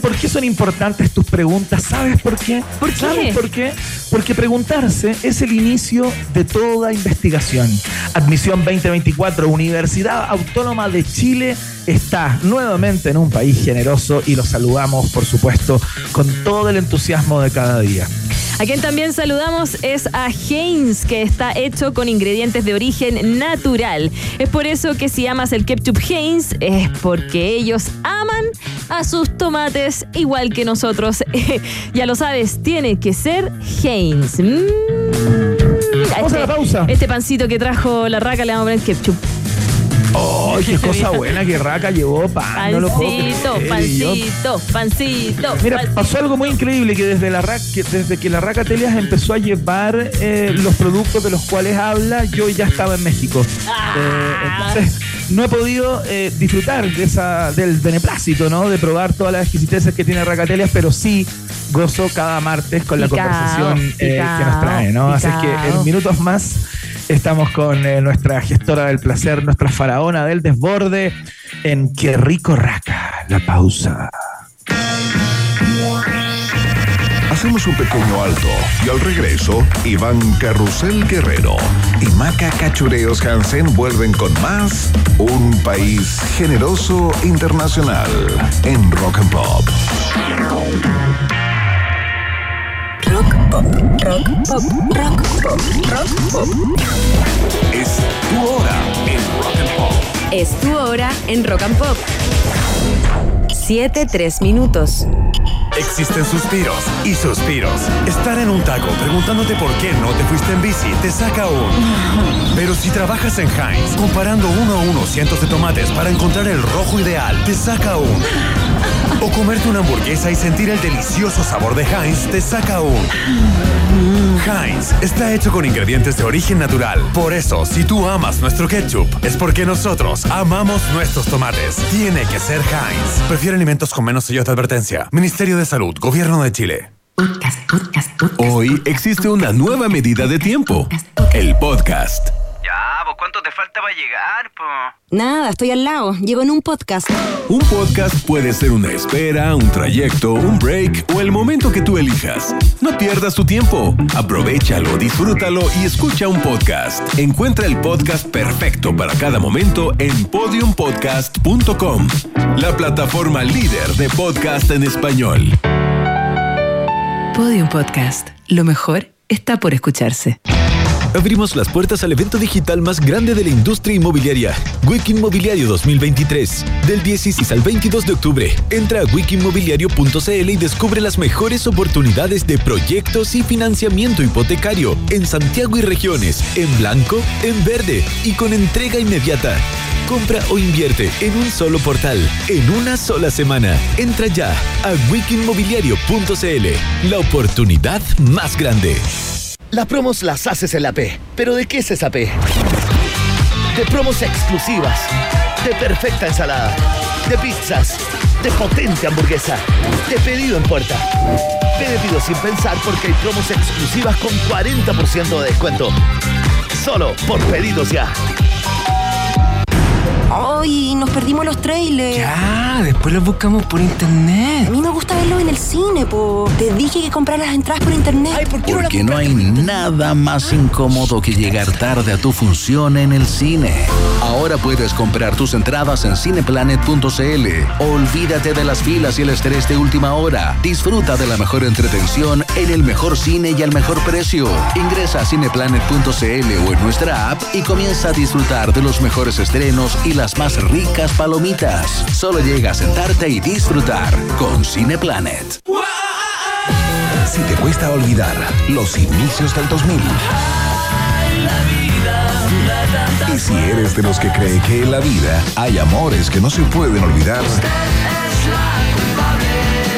¿por qué son importantes tus preguntas? ¿Sabes por qué? ¿Por qué? ¿Sabes por qué? Porque preguntarse es el inicio de toda investigación. Admisión 2024, Universidad Autónoma de Chile está nuevamente en un país generoso y lo saludamos, por supuesto, con todo el entusiasmo de cada día. A quien también saludamos es a Heinz, que está hecho con ingredientes de origen natural. Es por eso que si amas el ketchup Heinz, es porque ellos aman a sus tomates igual que nosotros. ya lo sabes, tiene que ser Heinz. Mm. Vamos a la pausa. Este pancito que trajo la raca le vamos a poner ketchup. ¡Oh, qué cosa buena que Raca llevó! Pan, no lo puedo Pancito, creer. Pancito, pancito. Mira, pancito. pasó algo muy increíble que desde la Rac, que desde que la Raca Telias empezó a llevar eh, los productos de los cuales habla, yo ya estaba en México. Ah. Eh, entonces, no he podido eh, disfrutar de esa, del beneplácito, ¿no? De probar todas las exquisiteces que tiene Raca Telias, pero sí gozo cada martes con la Picao, conversación eh, que picao, nos trae, ¿no? Así es que picao. en minutos más estamos con eh, nuestra gestora del placer, nuestra faraona del desborde, en Qué rico Raca, la pausa. Hacemos un pequeño alto y al regreso, Iván Carrusel Guerrero y Maca Cachureos Hansen vuelven con más Un País Generoso Internacional en Rock and Pop. Rock pop, rock pop, rock pop, rock pop. Es tu hora en Rock and Pop. Es tu hora en Rock and Pop. 7, 3 minutos. Existen suspiros y suspiros. Estar en un taco preguntándote por qué no te fuiste en bici te saca un. Pero si trabajas en Heinz, comparando uno a uno cientos de tomates para encontrar el rojo ideal, te saca un. O comerte una hamburguesa y sentir el delicioso sabor de Heinz te saca un. Heinz está hecho con ingredientes de origen natural. Por eso, si tú amas nuestro ketchup, es porque nosotros amamos nuestros tomates. Tiene que ser Heinz. Prefiere alimentos con menos sellos de advertencia. Ministerio de Salud, Gobierno de Chile. Podcast, podcast, podcast. Hoy existe una nueva medida de tiempo, el podcast. Pues ¿cuánto te falta para llegar, po? Nada, estoy al lado. Llego en un podcast. Un podcast puede ser una espera, un trayecto, un break o el momento que tú elijas. No pierdas tu tiempo. Aprovechalo, disfrútalo y escucha un podcast. Encuentra el podcast perfecto para cada momento en podiumpodcast.com, la plataforma líder de podcast en español. Podium Podcast. Lo mejor está por escucharse. Abrimos las puertas al evento digital más grande de la industria inmobiliaria, Wiki Inmobiliario 2023. Del 16 al 22 de octubre, entra a wikimobiliario.cl y descubre las mejores oportunidades de proyectos y financiamiento hipotecario en Santiago y regiones, en blanco, en verde y con entrega inmediata. Compra o invierte en un solo portal, en una sola semana. Entra ya a wikimobiliario.cl. La oportunidad más grande. Las promos las haces en la P. ¿Pero de qué es esa P? De promos exclusivas, de perfecta ensalada, de pizzas, de potente hamburguesa, de pedido en puerta. Ve de pido sin pensar porque hay promos exclusivas con 40% de descuento. Solo por pedidos ya. Ay, nos perdimos los trailers. Ya, después los buscamos por internet. A mí me gusta verlos en el cine, po. Te dije que comprar las entradas por internet. Ay, ¿por qué no Porque no hay nada más incómodo que llegar tarde a tu función en el cine. Ahora puedes comprar tus entradas en cineplanet.cl. Olvídate de las filas y el estrés de última hora. Disfruta de la mejor entretención en el mejor cine y al mejor precio. Ingresa a cineplanet.cl o en nuestra app y comienza a disfrutar de los mejores estrenos y las más ricas palomitas. Solo llega a sentarte y disfrutar con Cineplanet. Si te cuesta olvidar los inicios del 2000. Y si eres de los que cree que en la vida hay amores que no se pueden olvidar.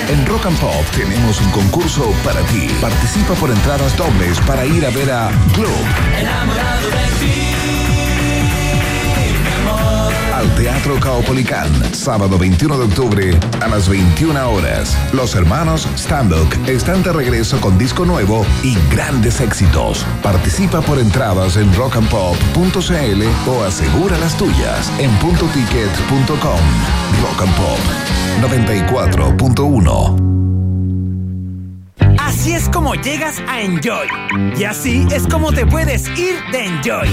En Rock and Pop tenemos un concurso para ti. Participa por entradas dobles para ir a ver a Globe. Teatro Caupolicán, sábado 21 de octubre a las 21 horas. Los hermanos Stambuk están de regreso con disco nuevo y grandes éxitos. Participa por entradas en rockandpop.cl o asegura las tuyas en puntoticket.com. Rock and Pop. 94.1. Así es como llegas a Enjoy. Y así es como te puedes ir de Enjoy.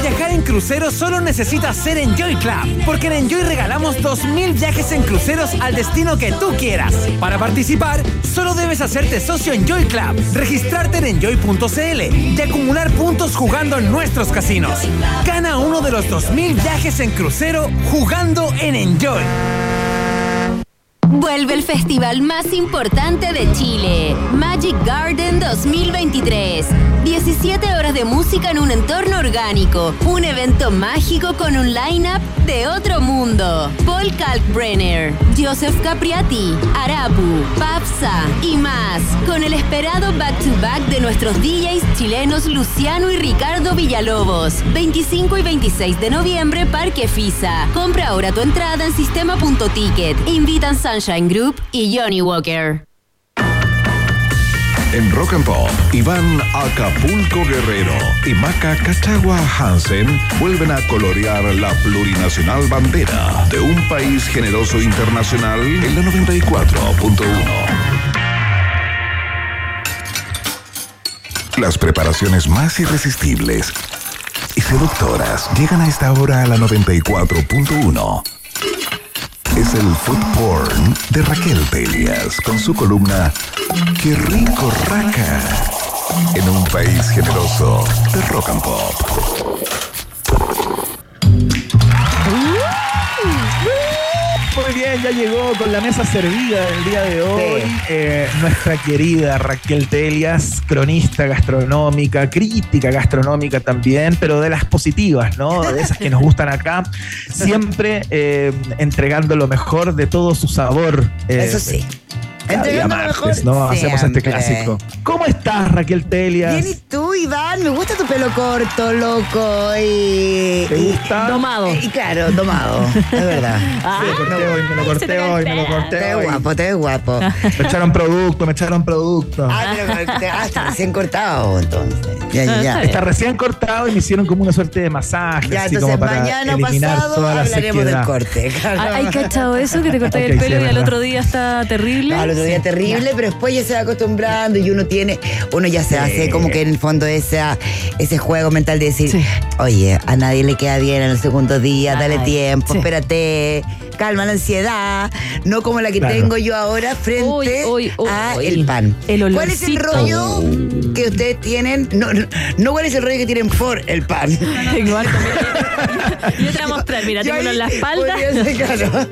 Viajar en crucero solo necesitas ser Enjoy Club, porque en Enjoy regalamos 2.000 viajes en cruceros al destino que tú quieras. Para participar, solo debes hacerte socio Enjoy Club, registrarte en enjoy.cl y acumular puntos jugando en nuestros casinos. Gana uno de los 2.000 viajes en crucero jugando en Enjoy. Vuelve el festival más importante de Chile, Magic Garden 2023. 17 horas de música en un entorno orgánico, un evento mágico con un line-up de otro mundo. Paul Kalkbrenner, Joseph Capriati, Arapu, Papsa y más, con el esperado back-to-back de nuestros DJs chilenos Luciano y Ricardo Villalobos. 25 y 26 de noviembre, Parque Fisa. Compra ahora tu entrada en sistema.ticket. Invitan Sunshine Group y Johnny Walker. En Rock and Pop, Iván Acapulco Guerrero y Maca Cachagua Hansen vuelven a colorear la plurinacional bandera de un país generoso internacional en la 94.1. Las preparaciones más irresistibles y seductoras llegan a esta hora a la 94.1. Es el food porn de Raquel Pelias con su columna Qué rico raca en un país generoso de rock and pop. Muy bien, ya llegó con la mesa servida el día de hoy. eh, nuestra querida Raquel Telias, cronista gastronómica, crítica gastronómica también, pero de las positivas, ¿no? De esas que nos gustan acá. Siempre eh, entregando lo mejor de todo su sabor. eh, Eso sí. Cada martes, ¿no? Hacemos este clásico. ¿Cómo estás, Raquel Telias? Bien, ¿y tú, Iván? Me gusta tu pelo corto, loco. Y, ¿Te gusta? Domado. Y, claro, domado. Es verdad. Ah, Me lo corté hoy, me lo corté hoy, me lo Te corté ves hoy. guapo, te ves guapo. Me echaron producto, me echaron producto. Ah, pero te ah, está recién cortado, entonces. Ya, ya, ya. Está recién cortado y me hicieron como una suerte de masaje, Ya, así entonces como para mañana eliminar pasado toda la hablaremos del corte. ¿Hay hay cachado eso? Que te cortas Ok, el sí, pelo y al otro día está terrible. No, otro día terrible, pero después ya se va acostumbrando y uno tiene, uno ya se hace como que en el fondo esa, ese juego mental de decir, oye, a nadie le queda bien en el segundo día, dale Ay, tiempo, espérate, calma la ansiedad, no como la que Claro. tengo yo ahora frente Uy, uy, uy, a el pan. El ¿Cuál es el rollo que ustedes tienen? No, no, no cuál es el rollo que tienen por el pan. Tengo harto, mira. Yo te voy a mostrar, mira, Yo tengo uno en la espalda. ser, claro.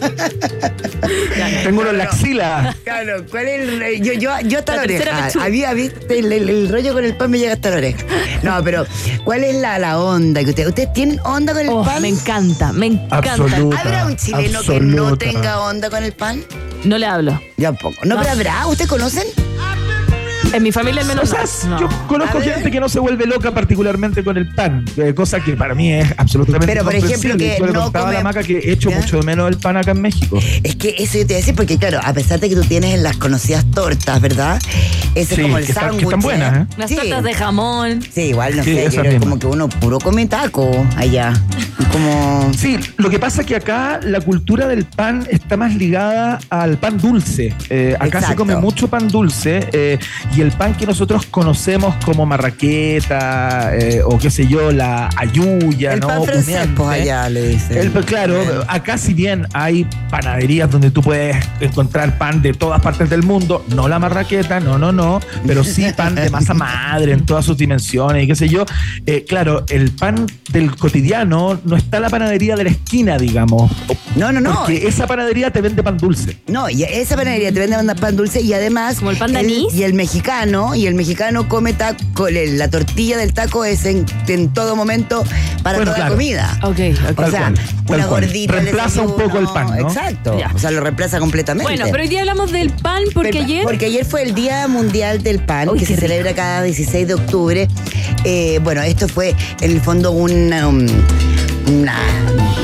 Tengo uno en la axila. Claro, ¿cuál es el re- Yo, yo, yo hasta La la, oreja. Había, viste, el, el- el rollo con el pan me llega hasta la oreja. No, pero ¿cuál es la, la onda que ustedes. ¿Ustedes tienen onda con el Oh, pan? me encanta, me encanta. Absoluta. ¿Habrá un chileno que no tenga onda con el pan? No le hablo. Ya poco. No, pero habrá. ¿Ustedes conocen? En mi familia al O menos sea, no. yo conozco gente que no se vuelve loca particularmente con el pan, eh, cosa que para mí es absolutamente Pero, por ejemplo, que Yo le no contaba a la maca que echo ¿Ya? mucho de menos el pan acá en México. Es que eso yo te iba a decir, porque claro, a pesar de que tú tienes en las conocidas tortas, ¿verdad? Ese Sí, es como el sándwich. están buenas, ¿eh? Las Sí. tortas de jamón. Sí, igual, no Sí, sé, yo creo como que uno puro come taco allá. Como... Sí, lo que pasa es que acá la cultura del pan está más ligada al pan dulce. Eh, acá se come mucho pan dulce eh, y el pan que nosotros conocemos como marraqueta eh, o qué sé yo, la ayuya, el ¿no? pan francés, pues allá le dicen. El- claro, acá si bien hay panaderías donde tú puedes encontrar pan de todas partes del mundo, no la marraqueta, no, no, no, pero sí pan de masa madre en todas sus dimensiones y qué sé yo. Eh, claro, el pan del cotidiano no está en la panadería de la esquina, digamos. No, no, no. Porque esa panadería te vende pan dulce. No, y esa panadería te vende pan dulce y además. ¿Como el pan de anís? Y el mexicano, y el mexicano come taco, la tortilla del taco es en, en todo momento para Bueno, toda claro. la comida. Ok, ok. O sea, una gordita. Reemplaza un poco el pan, ¿no? Exacto. Ya. O sea, lo reemplaza completamente. Bueno, pero hoy día hablamos del pan porque Pero- ayer. Porque ayer fue el Día Mundial del Pan, Uy, que se rico. celebra cada 16 de octubre. Eh, bueno, esto fue en el fondo una, um, una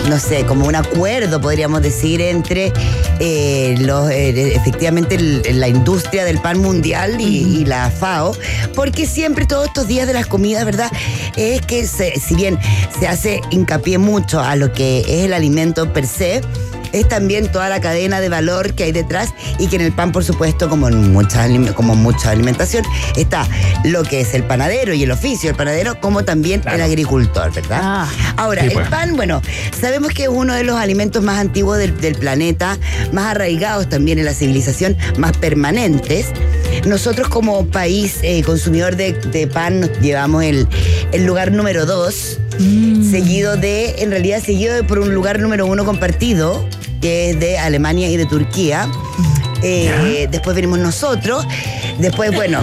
no sé, como un acuerdo, podríamos decir, entre eh, los, eh, efectivamente el- la industria del pan mundial y, y la FAO, porque siempre todos estos días de las comidas, ¿verdad? Es que se- si bien se hace hincapié mucho a lo que es el alimento per se, es también toda la cadena de valor que hay detrás y que en el pan, por supuesto, como en mucha, como mucha alimentación, está lo que es el panadero y el oficio del panadero, como también el agricultor, ¿verdad? Ahora, Sí, el pues. pan, bueno, sabemos que es uno de los alimentos más antiguos del, del planeta, más arraigados también en la civilización, más permanentes. Nosotros como país eh, consumidor de, de pan nos llevamos el, el lugar número dos, seguido de, en realidad seguido de por un lugar número uno compartido, que es de Alemania y de Turquía. Eh, después venimos nosotros. Después, bueno,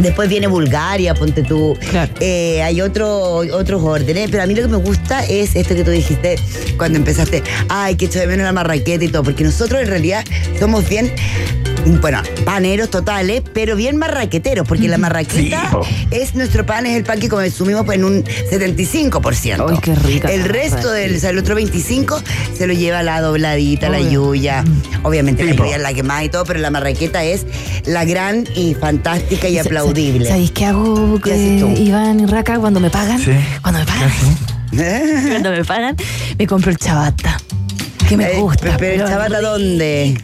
después viene Bulgaria, ponte tú. Eh, hay otro, otros órdenes, pero a mí lo que me gusta es esto que tú dijiste cuando empezaste. Ay, que echo de menos la marraqueta y todo, porque nosotros en realidad somos bien. Bueno, paneros totales, pero bien marraqueteros, porque la marraqueta es nuestro pan, es el pan que consumimos pues, en un 75%. Ay, qué rica. El resto del, o sea, el otro 25 se lo lleva la dobladita, la yuya. Obviamente la yuya es la que más y todo, pero la marraqueta es la gran y fantástica y aplaudible. ¿Sabéis qué hago, ¿Qué eh? Iván y Raca, cuando me pagan? Sí. Cuando me pagan. cuando me pagan, me compro el chabata. Que me Eh, gusta. pero el chabata, ¿dónde?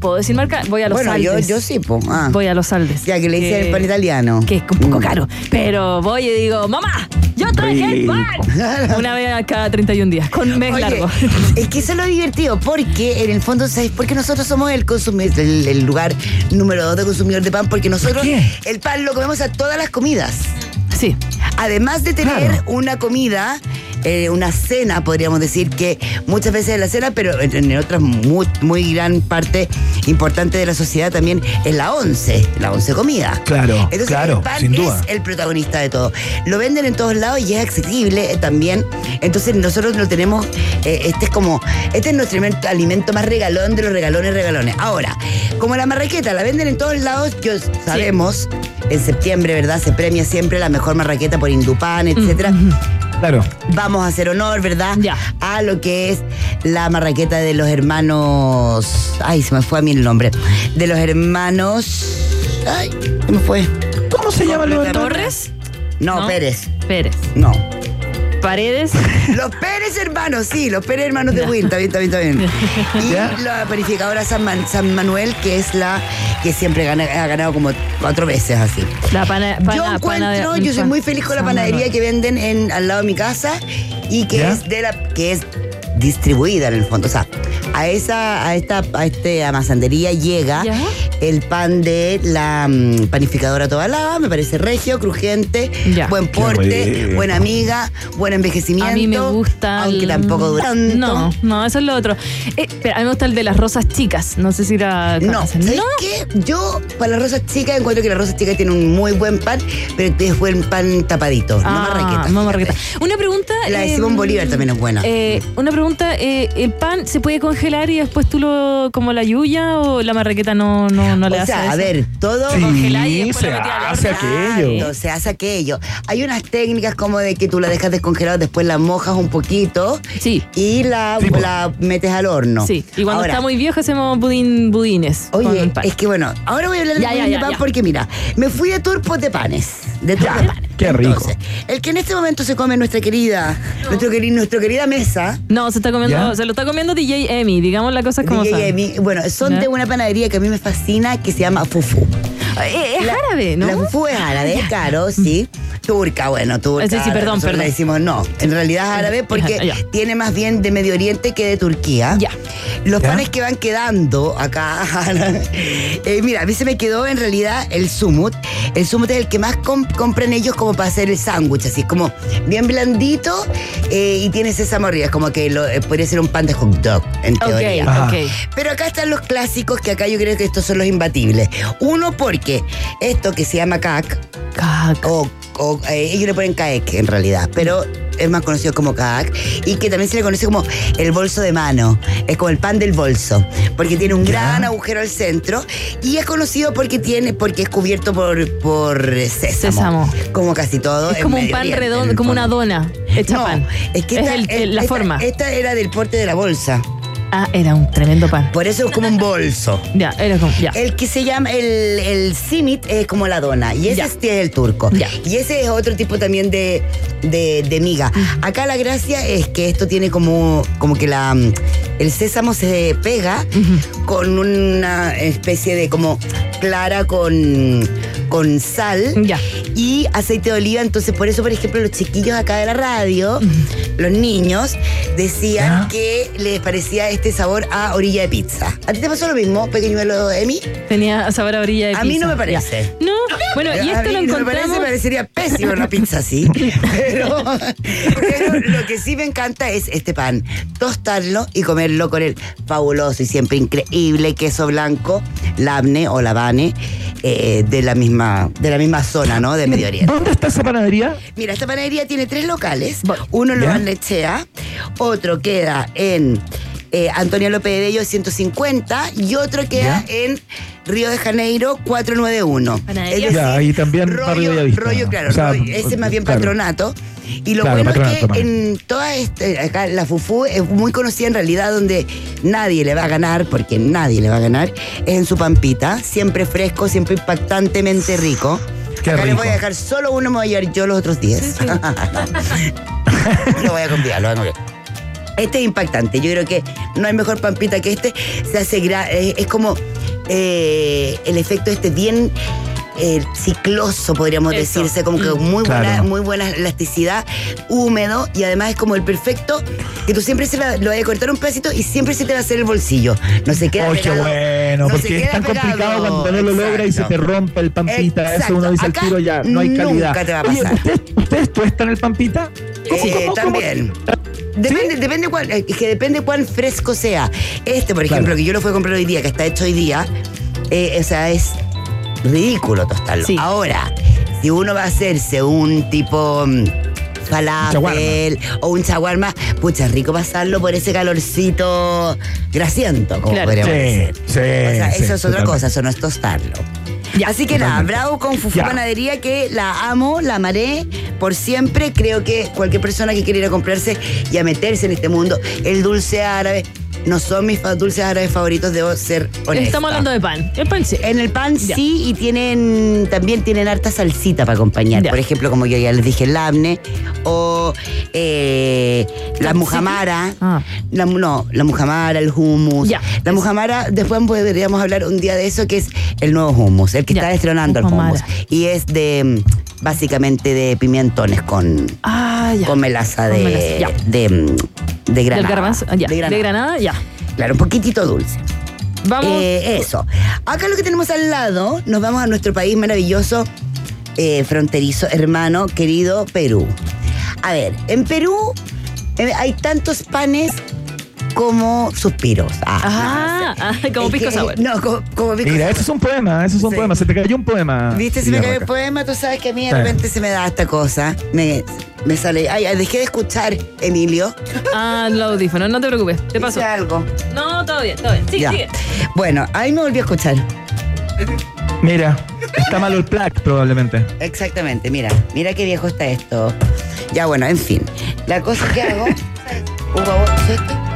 ¿Puedo decir marca? Voy a los Bueno, yo, Aldes. yo sí, pues. Voy a los Aldes. Ya que le hice el pan italiano. Que es un poco caro. Pero voy y digo, mamá, yo traje el pan. Una vez cada 31 días, con mes Oye, largo. Es que eso es lo divertido, porque en el fondo, ¿sabes? Porque nosotros somos el, consumidor, el, el lugar número dos de consumidor de pan, porque nosotros el pan lo comemos a todas las comidas. Sí. Además de tener una comida, eh, una cena, podríamos decir que muchas veces es la cena, pero en, en otras muy, muy gran parte importante de la sociedad también es la once, la once comida. Claro, Entonces claro, el pan sin es duda. el protagonista de todo. Lo venden en todos lados y es accesible eh, también. Entonces nosotros lo tenemos, eh, este es como, este es nuestro alimento- alimento más regalón de los regalones regalones. Ahora, como la marraqueta la venden en todos lados, yo sabemos, en septiembre, ¿verdad? Se premia siempre la mejor marraqueta por Indupan, etcétera. Claro. Vamos a hacer honor, ¿verdad? A lo que es la marraqueta de los hermanos. Ay, se me fue a mí el nombre. De los hermanos. Ay, se me fue. ¿Cómo se llama los ¿Torres? No, ¿No? Pérez. Pérez. No. Paredes. Los Pérez hermanos, sí, los Pérez hermanos de Win, está bien, está bien, está bien. Y la panificadora San, Man- San Manuel, que es la que siempre gana- ha ganado como cuatro veces así. La pana, yo encuentro, pana- yo soy muy feliz con la panadería Manuel. que venden en, al lado de mi casa y que ¿Ya? es de la que es distribuida en el fondo. O sea, a esa, a esta, a este amasandería llega ¿Ya? el pan de la mm, panificadora Tobalaba, me parece regio, crujiente, Ya. buen porte, buena amiga, buen envejecimiento. A mí me gusta. Aunque el- tampoco dura tanto. No, no, eso es lo otro. Eh, pero a mí me gusta el de las rosas chicas. No sé si era. No, ¿sabes qué? Yo para las rosas chicas encuentro que las rosas chicas tienen un muy buen pan, pero es buen pan tapadito, no Ah, marraqueta. no marraqueta. Una pregunta. La de eh, Simón Bolívar también es buena. eh, una pregunta, eh, ¿el pan se puede congelar y después tú lo, como la yuya o la marraqueta no, no, no le o hace sea, eso? a ver, todo Sí, Congelar y después se lo hace aquello. Exacto, se hace aquello. Hay unas técnicas como de que tú la dejas descongelada, después la mojas un poquito sí. y la, la metes al horno. Sí, y cuando Ahora, está muy viejo hacemos budín, budines. con Oye, el pan. es que bueno, ahora voy a hablar de Ya, budín ya, de ya, pan ya. porque mira, me fui de turpos de panes. De de panes. Qué rico. Entonces, el que en este momento se come nuestra querida, nuestro queri- nuestra querida mesa. No, se está comiendo, ¿Ya? se lo está comiendo DJ Emi, digamos las cosas como DJ son. Emi, bueno, son ¿Ya? de una panadería que a mí me fascina que se llama Fufu. Eh, es La- árabe, ¿no? La fufu es árabe, Ah, ya. claro, sí. Turca, bueno, turca. Sí, sí, perdón, perdón. le decimos no. En realidad es árabe porque Ya. tiene más bien de Medio Oriente que de Turquía. Ya. Los Ya. panes que van quedando acá. eh, mira, a mí se me quedó en realidad el sumut. El sumut es el que más com- compran ellos como para hacer el sándwich, así como bien blandito eh, y tiene sésamo arriba. Es como que lo- eh, podría ser un pan de hot dog, en Ok, teoría. ok. Pero acá están los clásicos que acá yo creo que estos son los imbatibles. Uno porque esto que se llama cac, o, o eh, ellos le ponen caec en realidad, pero es más conocido como cac y que también se le conoce como el bolso de mano. Es como el pan del bolso, porque tiene un gran agujero al centro y es conocido porque tiene porque es cubierto por por sésamo, Sésamo. como casi todo. Es en como un Medio pan Oriente, en redondo, el como una fondo. dona hecha No, pan. es que es esta, el- el- la esta- forma. Esta era del porte de la bolsa. Ah, era un tremendo pan. Por eso es como un bolso. Ya, era como, ya. El que se llama, el, el simit es como la dona y ese Ya. es el turco. Ya. Y ese es otro tipo también de, de, de miga. Acá la gracia es que esto tiene como, como que la, mm, el sésamo se pega con una especie de como clara con, con sal Ya. Y aceite de oliva. Entonces, por eso, por ejemplo, los chiquillos acá de la radio, los niños, decían Ya. que les parecía este sabor a orilla de pizza. ¿A ti te pasó lo mismo, pequeñuelo Emi? Tenía sabor a orilla de A mí pizza. no me parece. No, bueno, y A esto mí lo no me parece, encontramos. parecería pésimo una pizza así. Pero, pero lo que sí me encanta es este pan. Tostarlo y comerlo con el fabuloso y siempre increíble queso blanco, labne o labane, eh, de, la misma, de la misma zona, ¿no? De Medio Oriente. ¿Dónde está esa panadería? Mira, esta panadería tiene tres locales. Uno en ¿Ya? Loan Lechea, otro queda en eh, Antonio López de Bello 150 y otro queda en Río de Janeiro 491. Panadería. Es Ya, ahí también rollo, rollo, claro, O sea, rollo- ese es más bien claro. patronato. Y lo Claro, bueno es que vale. en toda este, acá la Fufu es muy conocida en realidad donde nadie le va a ganar, porque nadie le va a ganar, es en su pampita, siempre fresco, siempre impactantemente rico. Qué acá les rico. voy a dejar solo uno, me voy a llevar yo los otros 10. lo voy a convidar, lo voy a convidar. Este es impactante. Yo creo que no hay mejor pampita que este. Se hace gra- eh, es como eh, el efecto este bien eh, cicloso, podríamos Eso. decirse, como que Mm. muy buena, Claro. muy buena elasticidad, húmedo y además es como el perfecto que tú siempre se la- lo vas a cortar un pedacito y siempre se te va a hacer el bolsillo. No se queda ¡Ay, qué bueno! No se porque es queda tan complicado cuando no lo logra y se te rompe el pampita. Eso Exacto. uno dice al Acá tiro ya, no hay calidad. nunca te va a Oye, pasar. ¿ustedes, ¿ustedes tuestan el pampita? ¿Cómo- Eh, cómo- cómo- también. Depende, depende cuál, que depende cuán fresco sea. Este, por ejemplo, Claro. que yo lo fui a comprar hoy día, que está hecho hoy día, eh, o sea, es ridículo tostarlo. Sí. Ahora, si uno va a hacerse un tipo mm, falafel o un chaguarma, pucha, rico pasarlo por ese calorcito grasiento, como Claro. podríamos Sí, decir. sí. O sea, sí, eso es otra cosa, eso no es tostarlo. Así que nada, Totalmente. bravo con Fufu Ya. Panadería, que la amo, la amaré por siempre. Creo que cualquier persona que quiera ir a comprarse y a meterse en este mundo, el dulce árabe, no son mis dulces árabes favoritos, debo ser honesta. Estamos hablando de pan. El pan sí. En el pan Ya. sí, y tienen también tienen harta salsita para acompañar. Ya. Por ejemplo, como yo ya les dije, el labne o eh, la mujamara. Ah. La, no, la mujamara, el hummus. Ya. La mujamara, después podríamos hablar un día de eso, que es el nuevo hummus, el que está destronando el hummus. Y es de, básicamente, de pimentones con, Ah, ya. con melaza Con de, melaza, ya. de, mm, de Del granada. garbanzo, ah, ya. De granada. De granada, ya. Claro, un poquitito dulce. Vamos. Eh, eso. Acá lo que tenemos al lado, nos vamos a nuestro país maravilloso, eh, fronterizo, hermano, querido Perú. A ver, en Perú eh, hay tantos panes como suspiros. Ah, ah, como Es pisco que- sour. No, como, como pisco Mira, sour. ese es un poema, ese es un Sí. poema. Se te cayó un poema. Viste, se me cayó el poema, tú sabes que a mí de Sí. repente se me da esta cosa. Me, me sale. Ay, dejé de escuchar, Emilio. Ah, el audífono, no te preocupes. Te paso. Hice algo. No, todo bien, todo bien. Sigue, Ya. sigue. Bueno, ahí me volví a escuchar. Mira, está malo el plaque probablemente. Exactamente, mira, mira qué viejo está esto. Ya bueno, en fin. La cosa que hago. Un favor, ¿sí esto?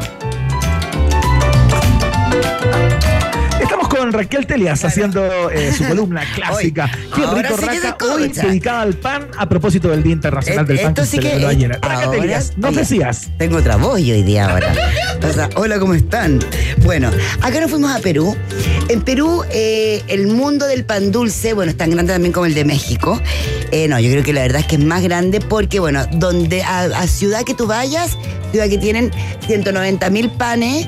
Con Raquel Telias haciendo eh, su columna clásica. Qué ahora rico, sí Raca, hoy dedicada al pan a propósito del Día Internacional Eh, del Pan esto que sí que- ayer. Raquel Telias, nos oye, decías. Tengo otra voz hoy día ahora. O sea, hola, ¿cómo están? Bueno, acá nos fuimos a Perú. En Perú, eh, el mundo del pan dulce, bueno, es tan grande también como el de México. Eh, no, yo creo que la verdad es que es más grande porque, bueno, donde a, a ciudad que tú vayas, ciudad que tienen 190 mil panes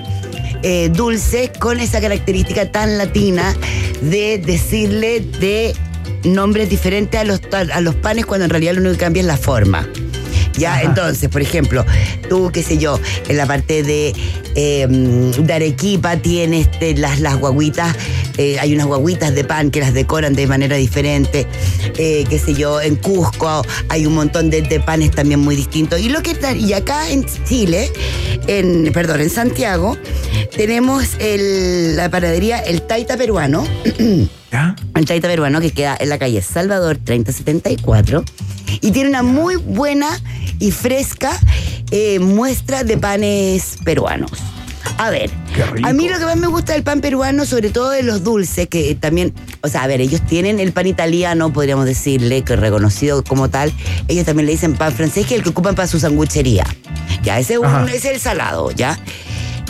eh, dulces con esa característica tan latina de decirle de nombres diferentes a los, a los panes cuando en realidad lo único que cambia es la forma. Ya, entonces, por ejemplo, tú, qué sé yo, en la parte de, eh, de Arequipa tienes este, las, las guaguitas, eh, hay unas guaguitas de pan que las decoran de manera diferente, eh, qué sé yo, en Cusco hay un montón de, de panes también muy distintos. Y lo que está- y acá en Chile, en, perdón, en Santiago, tenemos el- la panadería El Taita Peruano. El Taita Peruano que queda en la calle Salvador 3074 y tiene una muy buena y fresca eh, muestra de panes peruanos. A ver, a mí lo que más me gusta del pan peruano, sobre todo de los dulces, que también, o sea, a ver, ellos tienen el pan italiano, podríamos decirle, que es reconocido como tal. Ellos también le dicen pan francés, que es el que ocupan para su sanguchería. Ya, ese es, un- ese es el salado, ¿ya?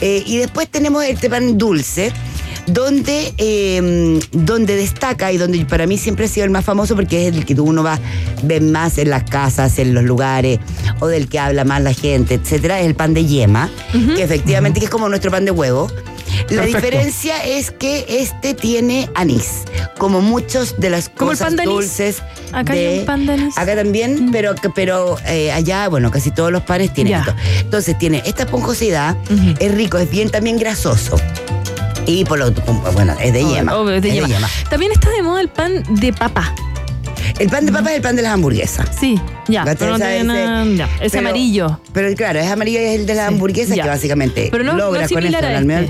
Eh, y después tenemos este pan dulce, donde, eh, donde destaca y donde para mí siempre ha sido el más famoso porque es el que uno va ver más en las casas, en los lugares, o del que habla más la gente, etcétera, es el pan de yema, que efectivamente que es como nuestro pan de huevo. La Perfecto. diferencia es que este tiene anís, como muchos de las ¿Como el cosas pan de anís? dulces. Acá hay un pan de anís. Acá también, pero, pero eh, allá, bueno, casi todos los panes tienen esto. Entonces tiene esta esponjosidad, es rico, es bien también grasoso. Y por lo bueno, es de yema. obvio, es de yema. También está de moda el pan de papa. El pan de papa es el pan de las hamburguesas. Sí, ya. Pero no tiene nada- ya, es pero- amarillo. Pero claro, es amarillo y es el de las hamburguesas ya. que básicamente Pero no- es con esto el este. almidón.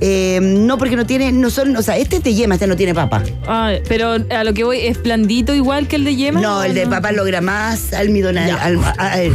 Eh, no, porque no tiene, no son, o sea, este es de yema, este no tiene papa. Ah, pero a lo que voy, ¿es blandito igual que el de yema? No, el de papa logra más almidonal, al-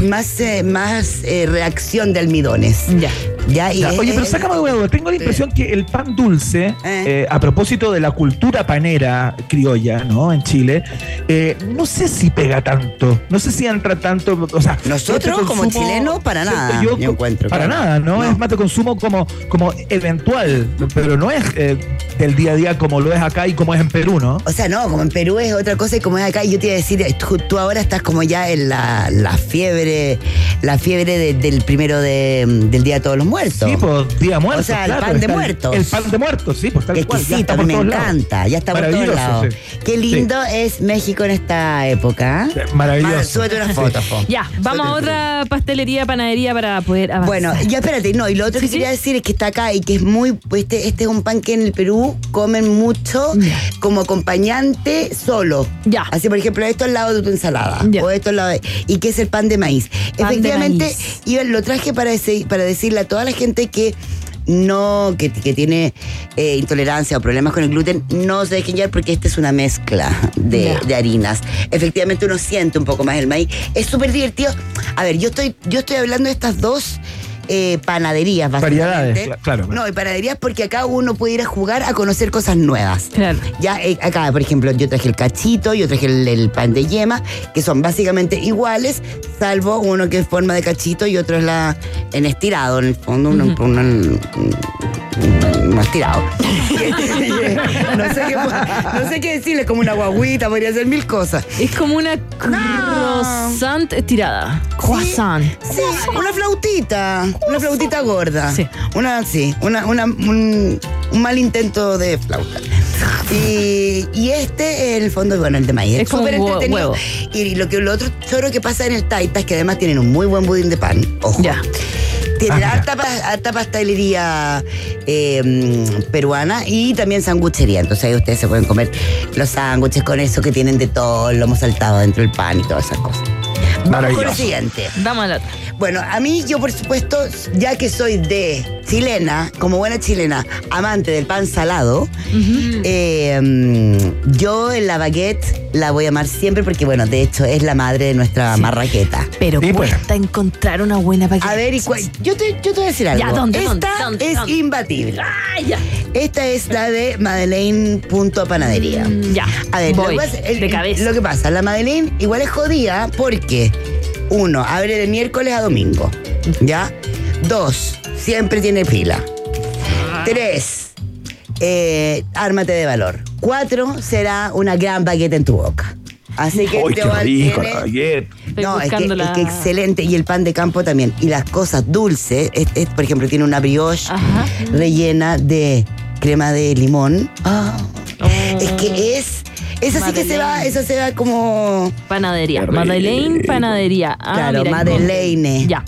más, eh, más eh, reacción de almidones. Ya. Ya, y Ya, es- Oye, pero sácame de huevo. Tengo la impresión que el pan dulce, eh, a propósito de la cultura panera criolla, ¿no? En Chile, eh, no sé si pega tanto. No sé si entra tanto. O sea, Nosotros, este como chilenos, para nada, yo, yo encuentro, Para claro. nada, ¿no? No. Es más de consumo como, como eventual, pero no es eh, del día a día como lo es acá y como es en Perú, ¿no? O sea, no, como en Perú es otra cosa y como es acá, y yo te iba a decir, tú, tú ahora estás como ya en la, la fiebre, la fiebre de- del primero de- del Día de Todos los Muertos. Sí, pues día muerto. O sea, el claro, pan de el- muertos. El, pan de muertos, sí, pues tal cual. exquisito, me lados. encanta, ya está por todos Maravilloso, lados. sí. Qué lindo es México en esta época. Maravilloso. Ma- Súbete una foto, po. Ya, vamos a otra pastelería, panadería para poder avanzar. Bueno, ya espérate, no, y lo otro que quería decir es que está acá y que es muy, este, este es un pan que en el Perú comen mucho como acompañante solo. Ya. Así, por ejemplo, esto al lado de tu ensalada. O esto al lado de, y que es el pan de maíz. de Efectivamente, maíz. yo lo traje para, dese- para decirle a toda la gente que no, que, que tiene eh, intolerancia o problemas con el gluten, no se dejen llevar porque esta es una mezcla de, de harinas. Efectivamente uno siente un poco más el maíz. Es súper divertido. A ver, yo estoy, yo estoy hablando de estas dos eh, panaderías, básicamente. Variedades, cla- claro. No, y panaderías porque acá uno puede ir a jugar a conocer cosas nuevas. Claro. Ya eh, acá, por ejemplo, yo traje el cachito, yo traje el, el pan de yema, que son básicamente iguales, salvo uno que es forma de cachito y otro es la en estirado, en el fondo, uno- uno- un- un estirado. no, sé qué, no sé qué decirle, como una guaguita, podría ser mil cosas. Es como una croissant estirada. Croissant. Sí, una flautita, una flautita gorda. Una, sí, una, una- un, un mal intento de flauta. Y, y este, en el fondo, bueno, el de maíz. Es como súper entretenido. huevo. Y lo, que, lo otro choro que pasa en el Taita es que además tienen un muy buen budín de pan. Ojo. Ya. Tienen Ah, harta, pa- harta pastelería eh, peruana y también sanguchería. Entonces ahí ustedes se pueden comer los sándwiches con eso que tienen de todo, el lomo saltado dentro del pan y todas esas cosas. Vamos con lo siguiente. Vamos a la otra. Bueno, a mí yo por supuesto, ya que soy de chilena, como buena chilena, amante del pan salado, eh, mm, yo en la baguette la voy a amar siempre porque, bueno, de hecho es la madre de nuestra marraqueta. Pero Sí, pues. cuesta encontrar una buena baguette. A ver, y yo, te, yo te voy a decir algo. Ya, ¿dónde, Esta dónde, dónde, es dónde? imbatible. Ah, ya. Esta es la de Madeleine Punto Panadería. Mm, ya. A ver, Voy, lo, que pasa, el- de cabeza. lo que pasa, la Madeleine igual es jodida porque, uno, abre de miércoles a domingo. ¿Ya? Dos, siempre tiene pila. Tres, eh, ármate de valor. Cuatro, será una gran baguette en tu boca. Así que ¡Ay, te qué rico tiene- no, es que, buscando la- es que excelente. Y el pan de campo también. Y las cosas dulces, es- es, por ejemplo, tiene una brioche Ajá. rellena de crema de limón. Ah, Es que es, Esa sí que se va, esa se va como. Panadería. Madeleine Panadería. Ah, claro, mira, Madeleine. Ya.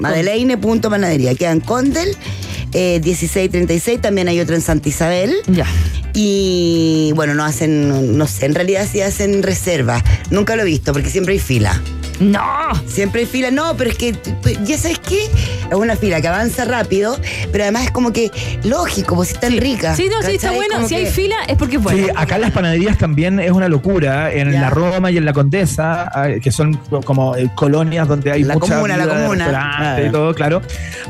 Madeleine.panadería. Queda en Condel, eh, 1636. También hay otro en Santa Isabel. Ya. Y bueno, no hacen, no sé, en realidad sí hacen reserva. Nunca lo he visto porque siempre hay fila. No. Siempre hay fila. No, pero es que, ya sabes qué, es una fila que avanza rápido, pero además es como que lógico, pues es tan rica. Sí, no, sí, está bueno. Si hay que- fila es porque es bueno. Sí, acá las panaderías también es una locura. En la Roma y en la Condesa, ah, que son como eh, colonias donde hay La mucha comuna, la comuna. restaurante Ah. y todo, claro.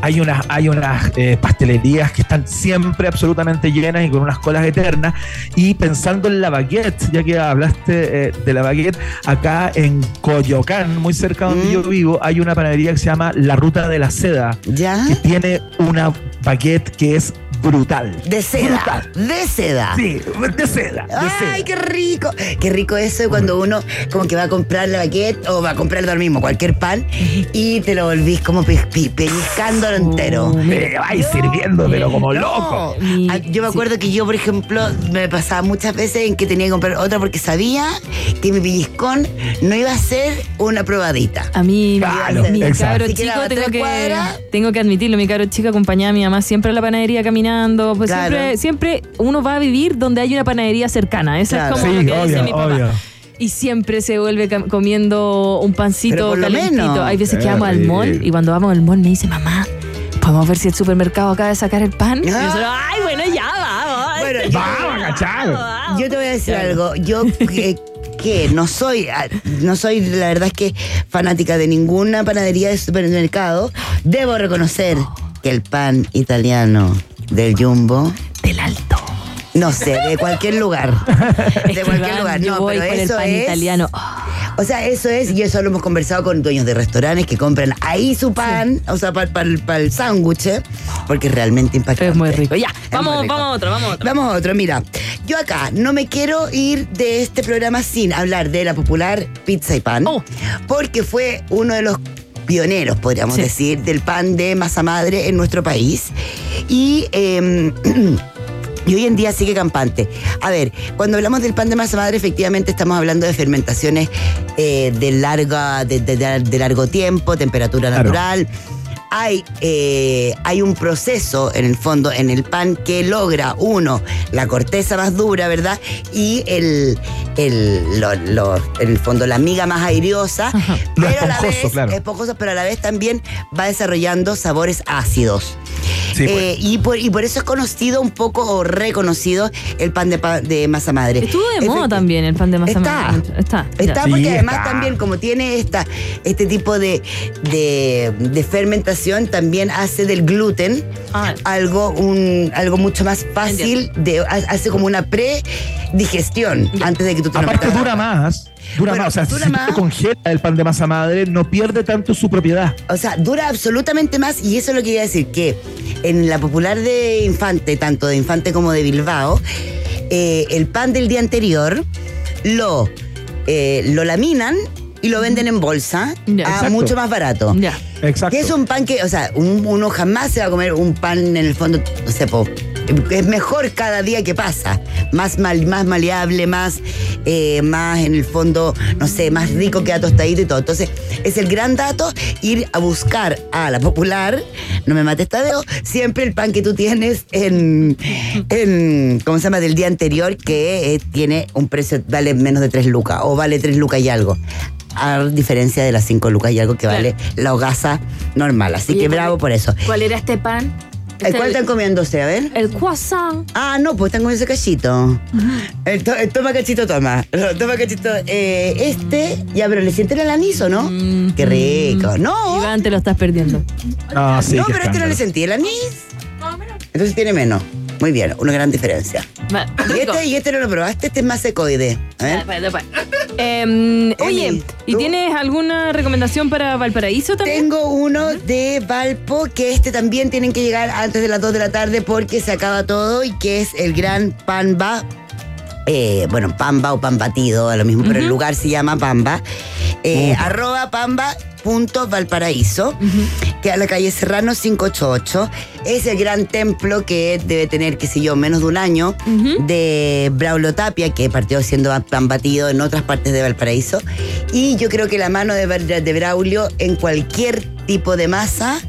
Hay unas, hay unas eh, pastelerías que están siempre absolutamente llenas y con unas colas eternas. Y pensando en la baguette, ya que hablaste eh, de la baguette, acá en Coyoacán, muy cerca donde yo vivo, hay una panadería que se llama La Ruta de la Seda. ¿Ya? Que tiene una baguette que es brutal. De seda. Brutal. De seda. Sí, de seda. de Ay, qué rico. Qué rico eso de cuando uno como que va a comprar la baguette o va a comprar lo mismo, cualquier pan, y te lo volvís como pe- pe- pellizcándolo entero. Me vais sirviendo, pero como loco. Ah, Yo me acuerdo que yo, por ejemplo, me pasaba muchas veces en que tenía que comprar otra porque sabía que mi pellizcón no iba a ser una probadita. A mí, Claro, mi cabro Si chico, tengo que, cuadras. tengo que admitirlo, mi cabro chico acompañaba a mi mamá siempre a la panadería caminando. Pues Claro. siempre, siempre uno va a vivir donde hay una panadería cercana. Eso Claro. es como Sí, lo que obvio, dice mi papá. obvio. Y siempre se vuelve comiendo un pancito calentito. Hay veces que vamos al mall y cuando vamos al mall me dice, mamá, ¿podemos ver si el supermercado acaba de sacar el pan? Y yo Ah. solo, ay, bueno, ya vamos. Bueno, yo- Vamos, cachado. Yo te voy a decir algo. Yo que, que no soy, ah, no soy, la verdad es que fanática de ninguna panadería de supermercado. Debo reconocer que el pan italiano del Jumbo. Del alto. No sé, de cualquier lugar. De cualquier lugar. No, voy pero por el eso pan es. italiano. O sea, eso es, y eso lo hemos conversado con dueños de restaurantes que compran ahí su pan, o sea, para el sándwich, ¿eh? porque es realmente impactante. Es muy rico. Ya, vamos, vamos a otro, vamos a otro. Vamos a otro, mira. Yo acá no me quiero ir de este programa sin hablar de la popular pizza y pan, Oh. porque fue uno de los pioneros, podríamos Sí. decir, del pan de masa madre en nuestro país. Y. eh, Y hoy en día sigue campante. A ver, cuando hablamos del pan de masa madre, efectivamente estamos hablando de fermentaciones eh, de, larga, de, de- de- de largo tiempo, temperatura Claro. Hay, eh, hay un proceso en el fondo, en el pan, que logra, uno, la corteza más dura, ¿verdad? Y el, el, lo- lo- en el fondo, la miga más airiosa. Lo Pero a la vez, claro. esponjoso, pero a la vez también va desarrollando sabores ácidos. Sí, pues. Eh, y, por, y por eso es conocido un poco o reconocido el pan de, pa- de masa madre. Estuvo de moda también el pan de masa Está. madre. Está. ya. Está Sí, porque además está. también como tiene esta, este tipo de, de, de fermentación, también hace del gluten Ah. algo, un, algo mucho más fácil, de, ha- hace como una predigestión antes de que tú te Aparte dura más. Dura Bueno, más. O sea, dura si más. congela el pan de masa madre, no pierde tanto su propiedad. O sea, dura absolutamente más y eso es lo que iba a decir, que en la popular de Infante, tanto de Infante como de Bilbao, eh, el pan del día anterior lo, eh, lo laminan y lo venden en bolsa a Exacto. mucho más barato. Ya. Exacto. Que es un pan que, o sea, un- uno jamás se va a comer un pan en el fondo, no sé, po, es mejor cada día que pasa. Más, mal, más maleable, más, eh, más en el fondo, no sé, más rico que a tostadito y todo. Entonces, es el gran dato ir a buscar a la popular, no me mates Tadeo, siempre el pan que tú tienes en, en ¿cómo se llama? Del día anterior, que eh, tiene un precio, vale menos de 3 lucas, o vale 3 lucas y algo. A diferencia de las 5 lucas y algo que vale la hogaza normal. Así Oye, que ¿cuál bravo es- por eso. ¿Cuál era este pan? ¿El Este cuál están comiéndose? A ver. El croissant. Ah, no, pues están comiendo ese cachito. El to- el toma cachito, toma. Toma cachito. Eh, este, ya, pero le sienten el anís, ¿o no? Qué rico. No, Iván, te lo estás perdiendo. No, sí, no, pero este no le sentí el anís. Entonces tiene menos. Muy bien, una gran diferencia. Y rico. este, y este no lo probaste, este es más secoide. A ver. Después, después. Em, oye, ¿y ¿tú? tienes alguna recomendación para Valparaíso también? Tengo uno de Valpo que este también tienen que llegar antes de las 2 de la tarde porque se acaba todo y que es el gran Pamba. Eh, bueno, Pamba o pan batido, a lo mismo, pero el lugar se llama Pamba. Eh, Arroba Pamba. Valparaíso, que a la calle Serrano 588. Es el gran templo que debe tener, qué sé yo, menos de un año, de Braulio Tapia, que partió siendo pan batido en otras partes de Valparaíso. Y yo creo que la mano de, de Braulio en cualquier tipo de masa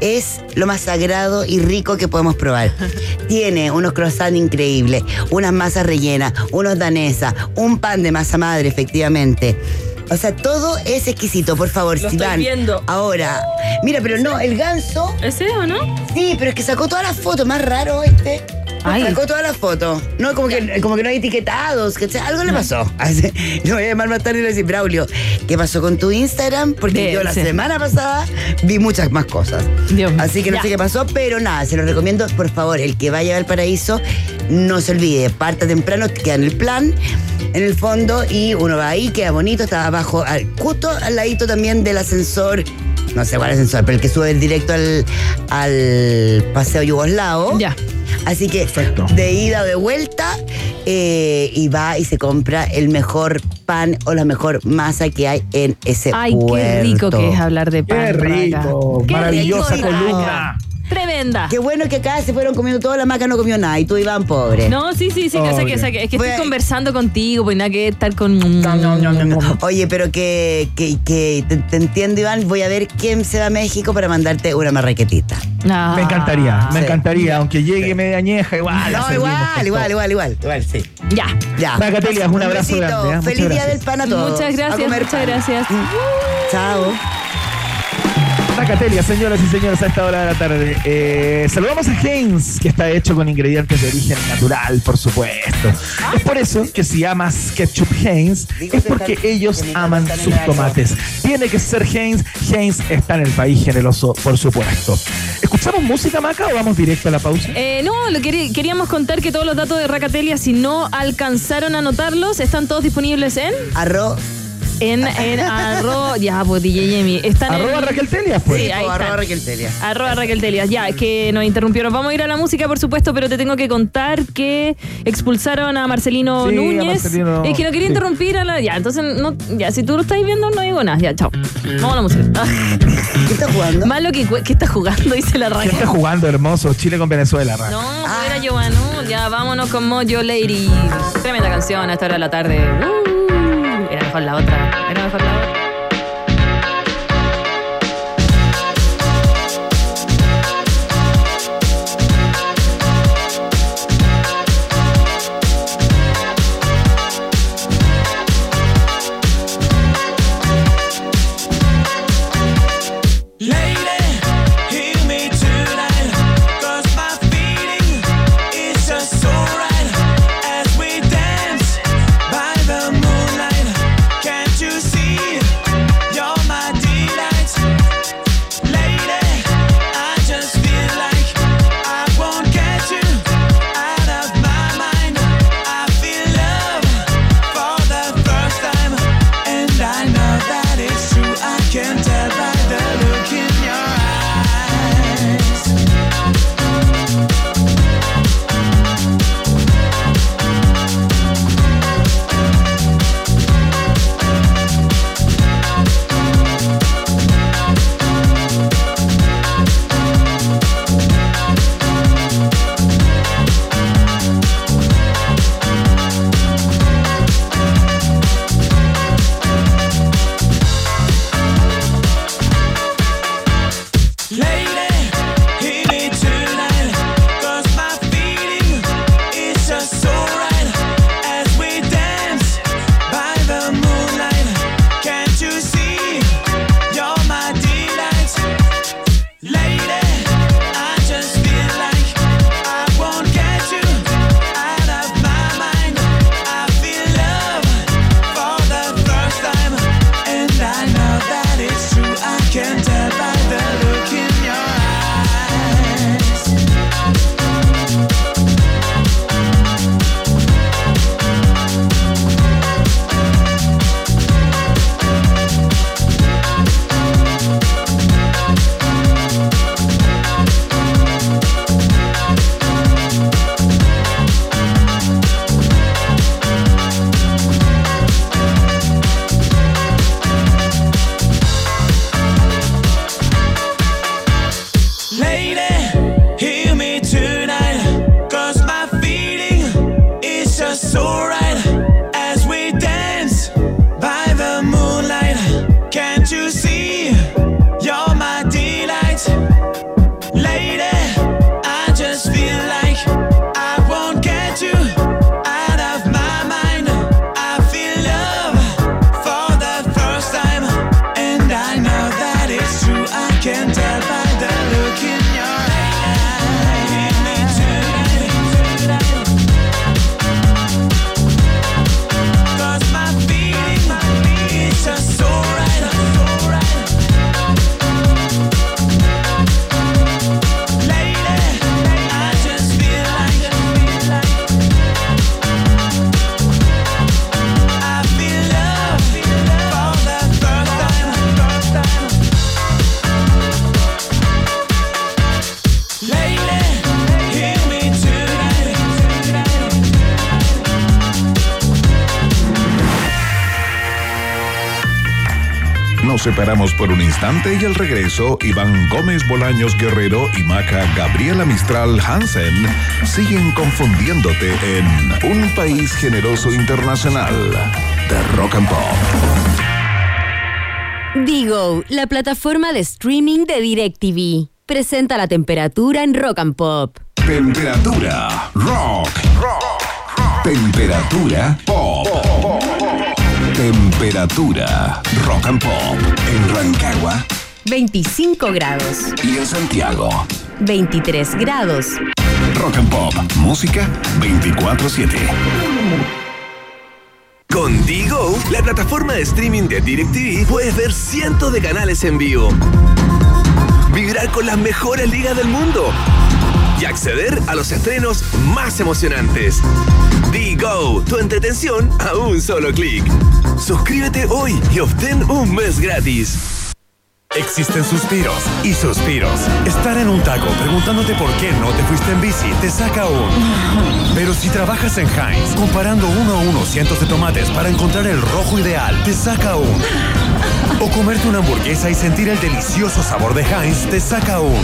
es lo más sagrado y rico que podemos probar. Tiene unos croissants increíbles, unas masas rellenas, unos danesas, un pan de masa madre, efectivamente. O sea, todo es exquisito, por favor, Lo si estoy van viendo. ahora. Mira, pero no, el ganso. ¿Ese o no? Sí, pero es que sacó todas las fotos, más raro este. Ay. Sacó todas las fotos. No, como que, como que no hay etiquetados. Que, algo le pasó. Así, Lo voy a llamar más tarde y le decir, Braulio, ¿qué pasó con tu Instagram? Porque yo la sí. semana pasada vi muchas más cosas. Así que no Ya. sé qué pasó, pero nada, se lo recomiendo, por favor, el que vaya al paraíso, no se olvide, parta temprano, queda en el plan, en el fondo, y uno va ahí, queda bonito, está abajo, al- justo al ladito también del ascensor. No sé cuál ascensor, pero el que sube directo al, al paseo yugoslavo. Ya. Así que de ida o de vuelta, eh, y va y se compra el mejor pan o la mejor masa que hay en ese Ay, qué rico que es hablar de pan. Qué rico, Qué maravillosa rico, columna. Tremenda. Qué bueno que acá se fueron comiendo toda la maca, no comió nada, y tú Iván pobre. No, sí, sí, sí. o sea, que, o sea, que- es que estoy conversando contigo, pues nada que estar con. Oye, pero que, que, que te, te entiendo, Iván. Voy a ver quién se va a México para mandarte una marraquetita. Me encantaría, me Sí. encantaría, aunque llegue media añeja, igual. la No, servimos igual, con igual, todo. igual, igual, igual, sí. Ya. Ya. Macatelia, un abrazo besito. grande, ¿eh? Muchas Feliz día gracias. del pan a todos. Muchas A gracias, comer muchas pan. gracias. Chao. Macatelia, señoras y señores, a esta hora de la tarde. Eh, saludamos a Heinz, que está hecho con ingredientes de origen natural, por supuesto. Es por eso que si amas ketchup Heinz, es porque ellos aman sus tomates. Tiene que ser Heinz. Heinz está en el país generoso, por supuesto. ¿Escuchamos música, Maca, o vamos directo a la pausa? Eh, no, lo queríamos contar que todos los datos de Racatelia, si no alcanzaron a anotarlos, están todos disponibles en. Arro. En, en arro. Ya, pues DJ Yemi. Están en- Arroba Raquel Telias, pues. Sí, ahí O están. arroba Raquel Telia. Arroba Raquel Telias. Ya, es que nos interrumpieron. Vamos a ir a la música, por supuesto, pero te tengo que contar que expulsaron a Marcelino Sí, a Núñez. Marcelino, Es que no quería sí. interrumpir a la. Ya, entonces, no, ya, si tú lo estás viendo, no digo nada. Ya, chao. Vamos a la música. ¿Qué estás jugando? Malo que. ¿Qué estás jugando? Dice la ¿Quién Raquel. está jugando hermoso? Chile con Venezuela, Ra. No, fuera Giovanni. Ya, vámonos con Mojo Lady. Tremenda canción a esta hora de la tarde. Uh, mejor la otra. La otra. Por un instante y al regreso, Iván Gómez Bolaños Guerrero y Maca Gabriela Mistral Hansen siguen confundiéndote en Un País Generoso Internacional de Rock and Pop. Digo, la plataforma de streaming de DirecTV. Presenta la temperatura en Rock and Pop. Temperatura rock. Temperatura pop. Temperatura rock and pop. En Rancagua 25 grados. y en Santiago. 23 grados. Rock and pop. Música 24-7. Con Digo, la plataforma de streaming de DirecTV, puedes ver cientos de canales en vivo. Vibrar con las mejores ligas del mundo. Y acceder a los estrenos más emocionantes. Digo, tu entretención a un solo clic. Suscríbete hoy y obtén un mes gratis. Existen suspiros y suspiros. Estar en un taco preguntándote por qué no te fuiste en bici te saca un. Pero si trabajas en Heinz, comparando uno a uno cientos de tomates para encontrar el rojo ideal, te saca un. O comerte una hamburguesa y sentir el delicioso sabor de Heinz te saca un.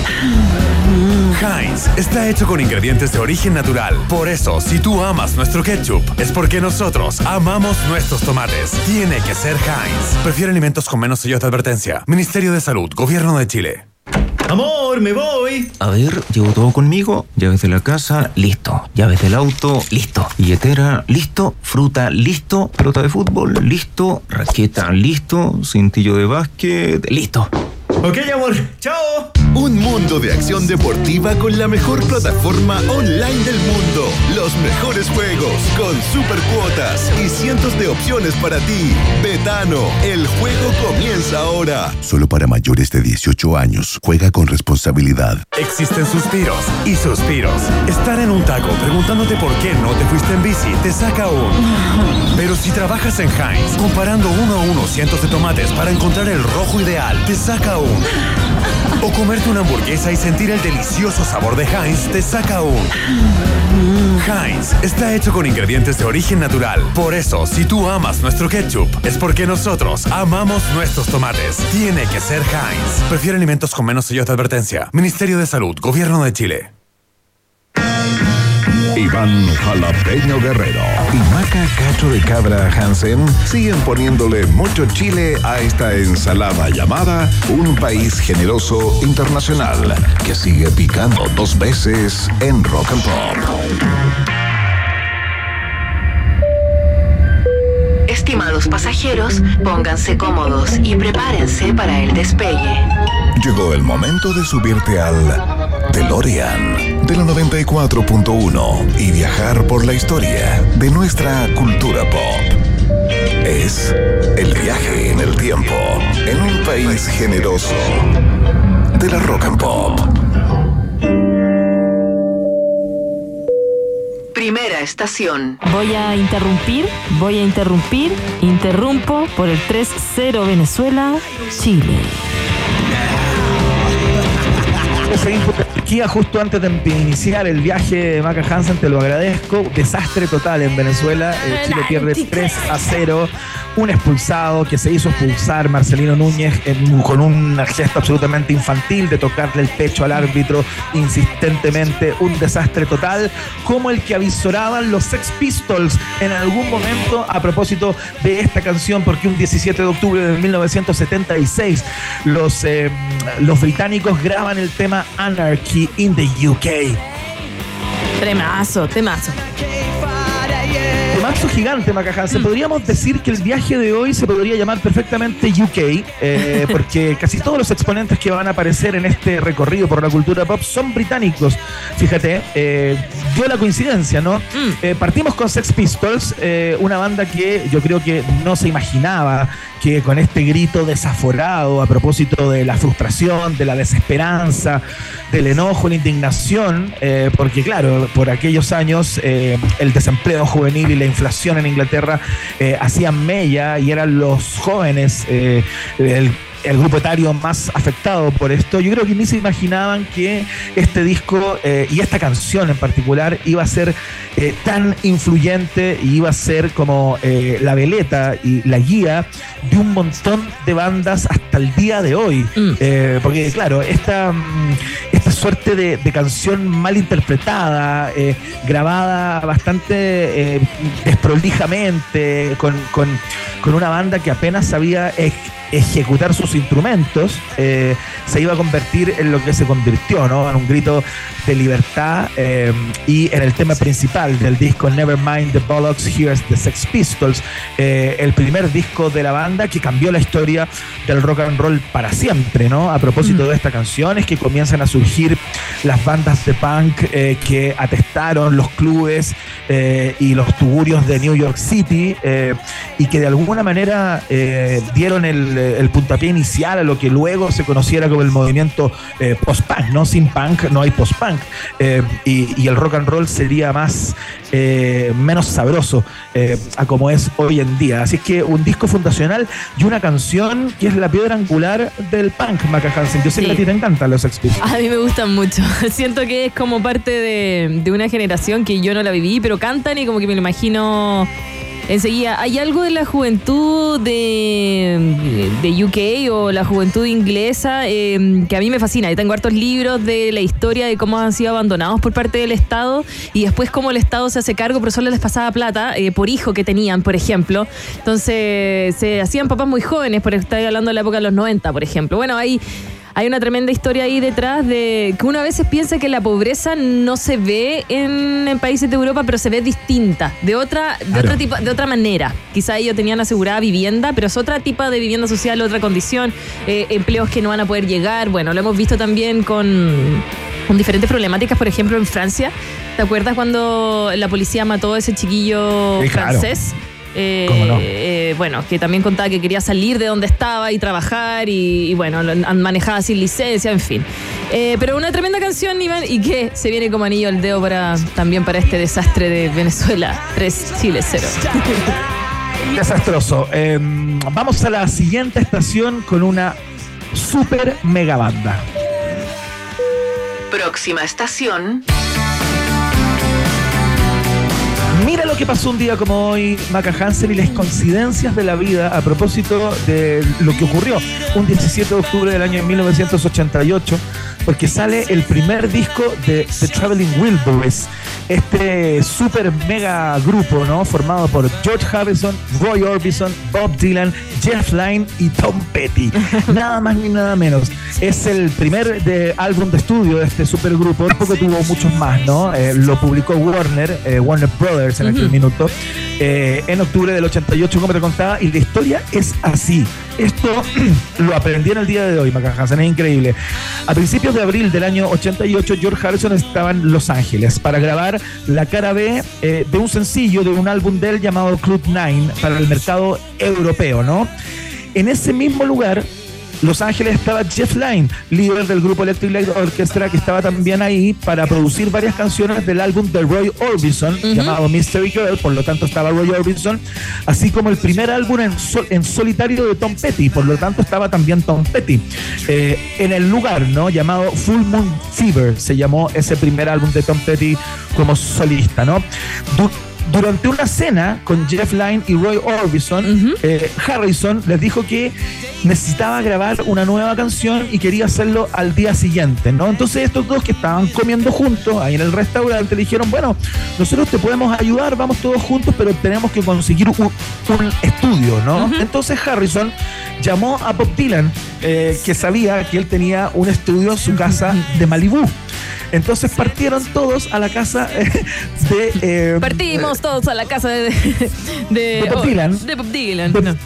Heinz está hecho con ingredientes de origen natural. Por eso, si tú amas nuestro ketchup, es porque nosotros amamos nuestros tomates. Tiene que ser Heinz. Prefiere alimentos con menos sellos de advertencia. Ministerio de Salud, Gobierno de Chile. Amor, me voy. A ver, llevo todo conmigo. Llaves de la casa, listo. Llaves del auto, listo. Billetera, listo. Fruta, listo. Pelota de fútbol, listo. Raqueta, listo. Cintillo de básquet, listo. Ok, amor. Chao. Un mundo de acción deportiva con la mejor plataforma online del mundo. Los mejores juegos con super cuotas y cientos de opciones para ti. Betano, el juego comienza ahora. Solo para mayores de 18 años. Juega con responsabilidad. Existen suspiros y suspiros. Estar en un taco preguntándote por qué no te fuiste en bici te saca un. Pero si trabajas en Heinz, comparando uno a uno cientos de tomates para encontrar el rojo ideal, te saca un. O comerte una hamburguesa y sentir el delicioso sabor de Heinz te saca un. Heinz está hecho con ingredientes de origen natural. Por eso, si tú amas nuestro ketchup, es porque nosotros amamos nuestros tomates. Tiene que ser Heinz. Prefiere alimentos con menos sellos de advertencia. Ministerio de Salud, Gobierno de Chile. Iván Jalapeño Guerrero y Maca Cacho de Cabra Hansen siguen poniéndole mucho chile a esta ensalada llamada Un País Generoso Internacional que sigue picando dos veces en Rock and Pop. Estimados pasajeros, pónganse cómodos y prepárense para el despegue. Llegó el momento de subirte al DeLorean la 94.1 y viajar por la historia de nuestra cultura pop. Es el viaje en el tiempo en un país generoso de la rock and pop. Primera estación. Voy a interrumpir, voy a interrumpir, interrumpo por el 3-0 Venezuela, Chile. Ese input de Turquía justo antes de iniciar el viaje de Maca Hansen, te lo agradezco. Desastre total en Venezuela. Eh, Chile pierde 3 a 0. Un expulsado que se hizo expulsar, Marcelino Núñez, en- con un gesto absolutamente infantil de tocarle el pecho al árbitro insistentemente. Un desastre total, como el que avisoraban los Sex Pistols en algún momento a propósito de esta canción, porque un 17 de octubre de 1976 los, eh, los británicos graban el tema Anarchy in the UK. Temazo, temazo. Temazo gigante, Macajanse. Podríamos decir que el viaje de hoy se podría llamar perfectamente UK, eh, porque casi todos los exponentes que van a aparecer en este recorrido por la cultura pop son británicos. Fíjate, eh, dio la coincidencia, ¿no? Eh, partimos con Sex Pistols, eh, una banda que yo creo que no se imaginaba que con este grito desaforado a propósito de la frustración, de la desesperanza, del enojo, la indignación, porque claro, por aquellos años el desempleo juvenil y la inflación en Inglaterra eh, hacían mella y eran los jóvenes, eh, el el grupo etario más afectado por esto, yo creo que ni se imaginaban que este disco eh, y esta canción en particular iba a ser eh, tan influyente y iba a ser como eh, la veleta y la guía de un montón de bandas hasta el día de hoy. Eh, porque claro, esta, mm, esta suerte de, de canción mal interpretada, eh, grabada bastante eh, desprolijamente, con, con, con una banda que apenas sabía ej- ejecutar sus instrumentos, eh, se iba a convertir en lo que se convirtió, ¿no? En un grito de libertad eh, y en el tema principal del disco Nevermind the Bollocks, Here's the Sex Pistols, el primer disco de la banda que cambió la historia del rock and roll para siempre, ¿no? A propósito de esta canción es que comienzan a surgir las bandas de punk eh, que atestaron los clubes eh, y los tugurios de New York City eh, y que de alguna manera eh, dieron el, el puntapié inicial a lo que luego se conociera como el movimiento post-punk, ¿no? Sin punk no hay post-punk y, y el rock and roll sería más menos sabroso a como es hoy en día. Así es que un disco fundacional y una canción que es la piedra angular del punk, Maca Hansen. Yo sé Sí. que a ti te encantan los Sex. A mí me mucho. Siento que es como parte de, de una generación que yo no la viví, pero cantan y como que me lo imagino enseguida. ¿Hay algo de la juventud de, de UK o la juventud inglesa eh, que a mí me fascina? Yo tengo hartos libros de la historia de cómo han sido abandonados por parte del Estado y después cómo el Estado se hace cargo, pero solo les pasaba plata eh, por hijo que tenían, por ejemplo. Entonces se hacían papás muy jóvenes, por estar hablando de la época de los 90, por ejemplo. Bueno, hay... Hay una tremenda historia ahí detrás de que uno a veces piensa que la pobreza no se ve en, en países de Europa, pero se ve distinta, de otra, de Claro. otra tipo, de otra manera. Quizá ellos tenían asegurada vivienda, pero es otra tipo de vivienda social, otra condición, eh, empleos que no van a poder llegar. Bueno, lo hemos visto también con, con diferentes problemáticas, por ejemplo, en Francia. ¿Te acuerdas cuando la policía mató a ese chiquillo Sí, claro. Eh, ¿Cómo no? eh, bueno, que también contaba que quería salir de donde estaba y trabajar y, y bueno, lo han- manejaba sin licencia, en fin. Eh, pero una tremenda canción, Iván, y que se viene como anillo al dedo para, también para este desastre de Venezuela. 3 Chile 0. Desastroso. Eh, vamos a la siguiente estación con una super mega banda. Próxima estación. Lo que pasó un día como hoy, Maca Hansen, y las coincidencias de la vida a propósito de lo que ocurrió un 17 de octubre del año 1988, porque sale el primer disco de The Traveling Wilburys, este super mega grupo, ¿no? Formado por George Harrison, Roy Orbison, Bob Dylan, Jeff Lynne y Tom Petty. Nada más ni nada menos. Es el primer de álbum de estudio de este supergrupo, porque tuvo muchos más, ¿no? Eh, lo publicó Warner, eh, Warner Brothers en aquel Ujú. minuto, eh, en octubre del 88, como te contaba, y la historia es así. Esto lo aprendí en el día de hoy, Maca Hansen, es increíble. A principios de abril del año 88, George Harrison estaba en Los Ángeles para grabar la cara B eh, de un sencillo de un álbum de él llamado Club Nine para el mercado europeo, ¿no? En ese mismo lugar, Los Ángeles estaba Jeff Lynne, líder del grupo Electric Light Orchestra, que estaba también ahí para producir varias canciones del álbum de Roy Orbison, llamado Mystery Girl, por lo tanto estaba Roy Orbison, así como el primer álbum en, sol- en solitario de Tom Petty, por lo tanto estaba también Tom Petty. Eh, en el lugar, ¿no? Llamado Full Moon Fever, se llamó ese primer álbum de Tom Petty como solista, ¿no? Du- durante una cena con Jeff Lynne y Roy Orbison, eh, Harrison les dijo que necesitaba grabar una nueva canción y quería hacerlo al día siguiente, ¿no? Entonces estos dos que estaban comiendo juntos ahí en el restaurante le dijeron, bueno, nosotros te podemos ayudar, vamos todos juntos, pero tenemos que conseguir un, un estudio, ¿no? Entonces Harrison llamó a Bob Dylan, eh, que sabía que él tenía un estudio en su casa de Malibú. Entonces partieron todos a la casa eh, de... eh, Partimos todos a la casa de, de, De Bob Dylan. De Bob Dylan. no.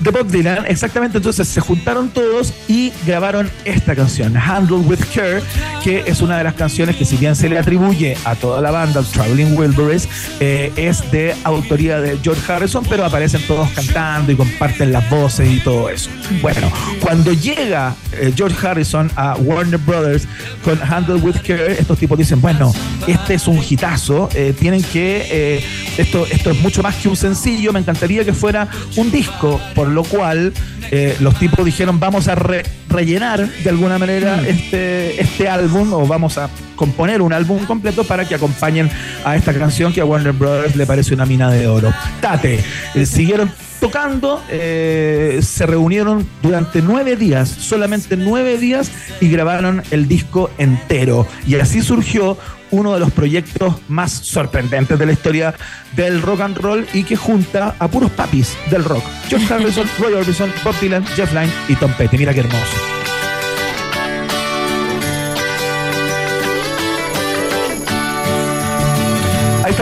De Bob Dylan, exactamente. Entonces se juntaron todos y grabaron esta canción, Handle with Care, que es una de las canciones que, si bien se le atribuye a toda la banda, Traveling Wilburys, eh, es de autoría de George Harrison, pero aparecen todos cantando y comparten las voces y todo eso. Bueno, cuando llega eh, George Harrison a Warner Brothers con Handle with Care, estos tipos dicen: Bueno, este es un hitazo, eh, tienen que. esto, esto es mucho más que un sencillo, me encantaría que fuera un disco, lo cual eh, los tipos dijeron vamos a re- rellenar de alguna manera este, este álbum o vamos a componer un álbum completo para que acompañen a esta canción que a Warner Brothers le parece una mina de oro. Tate, eh, siguieron tocando, eh, se reunieron durante nueve días, solamente nueve días, y grabaron el disco entero. Y así surgió uno de los proyectos más sorprendentes de la historia del rock and roll y que junta a puros papis del rock. George Harrison, Roy Orbison, Bob Dylan, Jeff Lynne y Tom Petty. Mira qué hermoso.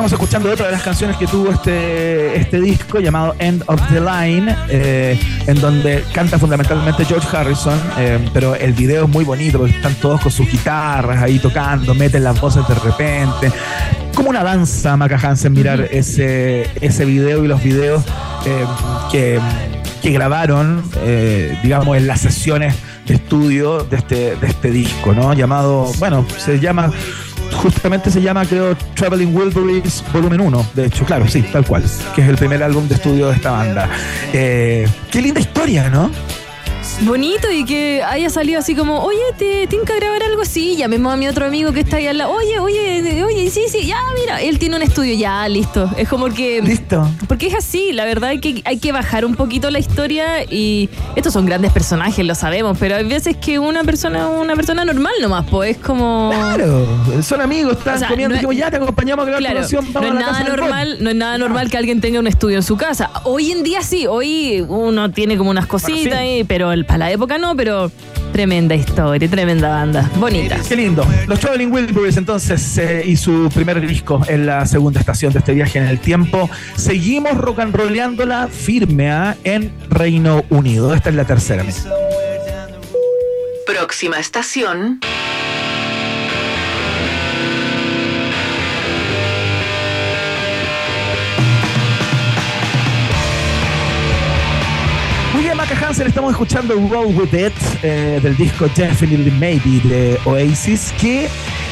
Estamos escuchando otra de las canciones que tuvo este, este disco llamado End of the Line, eh, en donde canta fundamentalmente George Harrison, eh, pero el video es muy bonito porque están todos con sus guitarras ahí tocando, meten las voces de repente. Como una danza, Maca Hansen, mirar ese, ese video y los videos eh, que, que grabaron, eh, digamos, en las sesiones de estudio de este, de este disco, ¿no? Llamado, bueno, se llama justamente se llama, creo, Traveling Wilburys Volumen 1, de hecho, claro, sí, tal cual, que es el primer álbum de estudio de esta banda. Eh, qué linda historia, ¿no? Bonito y que haya salido así como, oye, ¿te tinca grabar algo así? Llamemos a mi otro amigo que está ahí al lado. Oye, oye, oye, sí, sí, ya, mira, él tiene un estudio, ya, listo. Es como que. Listo. Porque es así, la verdad hay que, hay que bajar un poquito la historia y estos son grandes personajes, lo sabemos, pero hay veces que una persona, una persona normal nomás, pues es como. Claro, son amigos, están O sea, comiendo, no dijimos, ya te acompañamos a grabar Claro, tu canción, no vamos es a la nada casa normal, no es nada normal que alguien tenga un estudio en su casa. Hoy en día sí, hoy uno tiene como unas cositas, ahí, pero el- para la época no, pero tremenda historia, tremenda banda, bonita. Qué lindo. Los Traveling Wilburys entonces eh, y su primer disco en la segunda estación de este viaje en el tiempo. Seguimos rock and rolleándola firme ¿ah? en Reino Unido. Esta es la tercera. Próxima estación. Estamos escuchando Roll With It eh, del disco Definitely Maybe de Oasis, que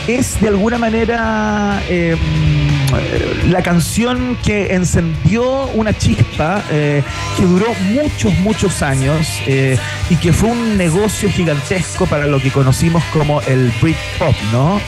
es de alguna manera eh, la canción que encendió una chispa eh, que duró muchos, muchos años eh, y que fue un negocio gigantesco para lo que conocimos como el Britpop, ¿no?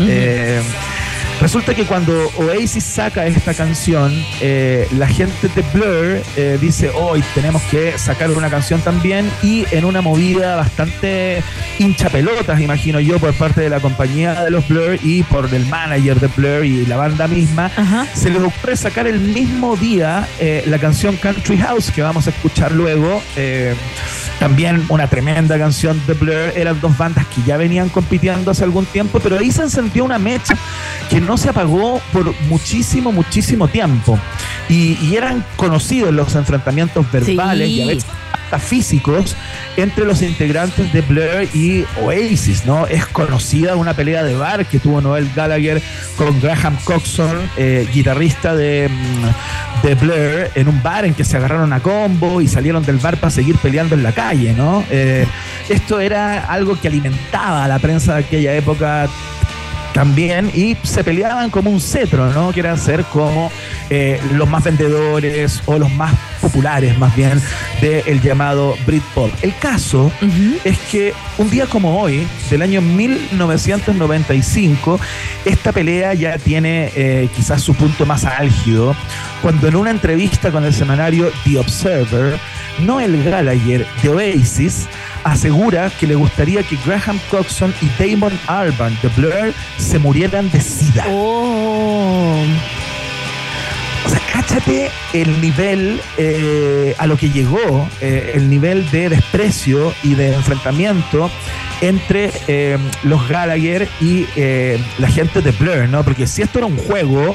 Resulta que cuando Oasis saca esta canción, eh, la gente de Blur eh, dice, hoy tenemos que sacar una canción también y en una movida bastante hinchapelotas, imagino yo, por parte de la compañía de los Blur y por el manager de Blur y la banda misma, se les ocurre sacar el mismo día eh, la canción Country House que vamos a escuchar luego. eh, también una tremenda canción de Blur. Eran dos bandas que ya venían compitiendo hace algún tiempo, pero ahí se encendió una mecha que no se apagó por muchísimo, muchísimo tiempo. Y, y eran conocidos los enfrentamientos verbales y a veces hasta físicos entre los integrantes de Blur y Oasis, ¿no? Es conocida una pelea de bar que tuvo Noel Gallagher con Graham Coxon, eh, guitarrista de, mm, de Blur, en un bar en que se agarraron a combo y salieron del bar para seguir peleando en la calle, ¿no? Eh, esto era algo que alimentaba a la prensa de aquella época también y se peleaban como un cetro, ¿no? Que era ser como eh, los más vendedores o los más populares, más bien, del llamado Britpop. El caso es que un día como hoy, del año 1995, esta pelea ya tiene eh, quizás su punto más álgido, cuando en una entrevista con el semanario The Observer, Noel Gallagher de Oasis asegura que le gustaría que Graham Coxon y Damon Albarn de Blur se murieran de sida. O sea, cáchate el nivel eh, a lo que llegó, eh, el nivel de desprecio y de enfrentamiento entre eh, los Gallagher y la gente de Blur, ¿no? Porque si esto era un juego,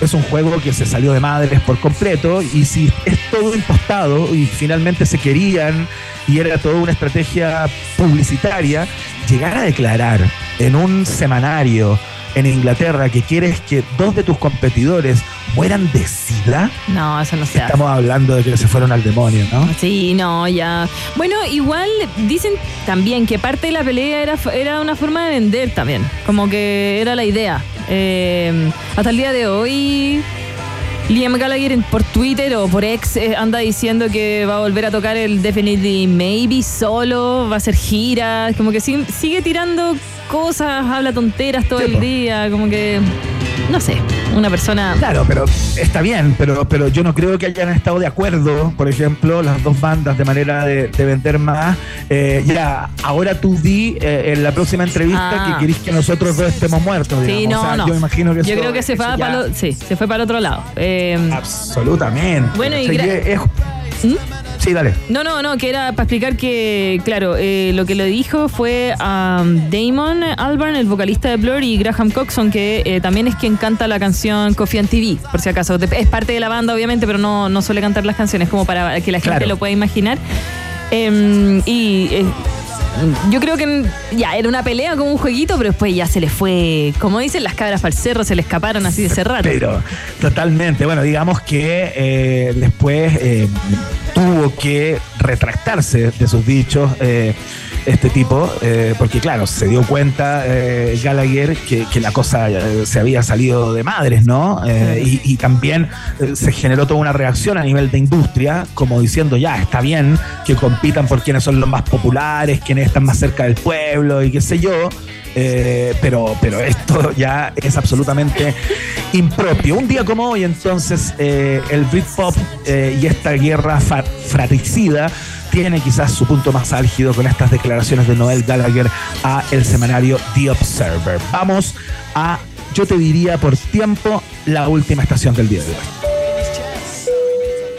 es un juego que se salió de madres por completo y si es todo impostado y finalmente se querían y era toda una estrategia publicitaria, llegar a declarar en un semanario en Inglaterra que quieres que dos de tus competidores mueran de sida, No, eso no se hace. estamos hablando de que se fueron al demonio, ¿no? Sí, no, ya. Bueno, igual dicen también que parte de la pelea era, era una forma de vender también. Como que era la idea. Eh, hasta el día de hoy Liam Gallagher por Twitter o por ex eh, anda diciendo que va a volver a tocar el Definitely Maybe solo, va a hacer giras, como que sigue, sigue tirando cosas, habla tonteras todo el día, como que, no sé, una persona... Claro, pero está bien, pero, pero yo no creo que hayan estado de acuerdo, por ejemplo, las dos bandas de manera de, de vender más. Eh, ya, ahora tú di eh, en la próxima entrevista Ah. que querís que nosotros dos estemos muertos. Sí, no, O sea, no. Yo imagino que Yo eso- creo que se fue, para lo- sí, se fue para el otro lado. Eh, Absolutamente. Bueno, y O sea, gra- que es- ¿Mm? Sí, dale. No, no, no, que era para explicar que, claro, eh, lo que le dijo fue a Damon Albarn, el vocalista de Blur, y Graham Coxon, que eh, también es quien canta la canción Coffee and TV, por si acaso. Es parte de la banda, obviamente, pero no, no suele cantar las canciones, como para que la gente Claro. lo pueda imaginar. Em, y eh, yo creo que ya era una pelea como un jueguito, pero después ya se les fue, como dicen, las cabras para el cerro, se le escaparon así de rato. Pero totalmente. Bueno, digamos que eh, después eh, tuvo que retractarse de sus dichos eh, este tipo, eh, porque claro, se dio cuenta eh, Gallagher que, que la cosa eh, se había salido de madres, ¿no? Eh, y, y también se generó toda una reacción a nivel de industria, como diciendo, ya, está bien que compitan por quienes son los más populares, quienes están más cerca del pueblo y qué sé yo. Eh, pero, pero esto ya es absolutamente impropio. Un día como hoy, entonces, eh, el Britpop eh, y esta guerra fratricida tiene quizás su punto más álgido con estas declaraciones de Noel Gallagher a el semanario The Observer. Vamos a, yo te diría por tiempo, la última estación del día de hoy.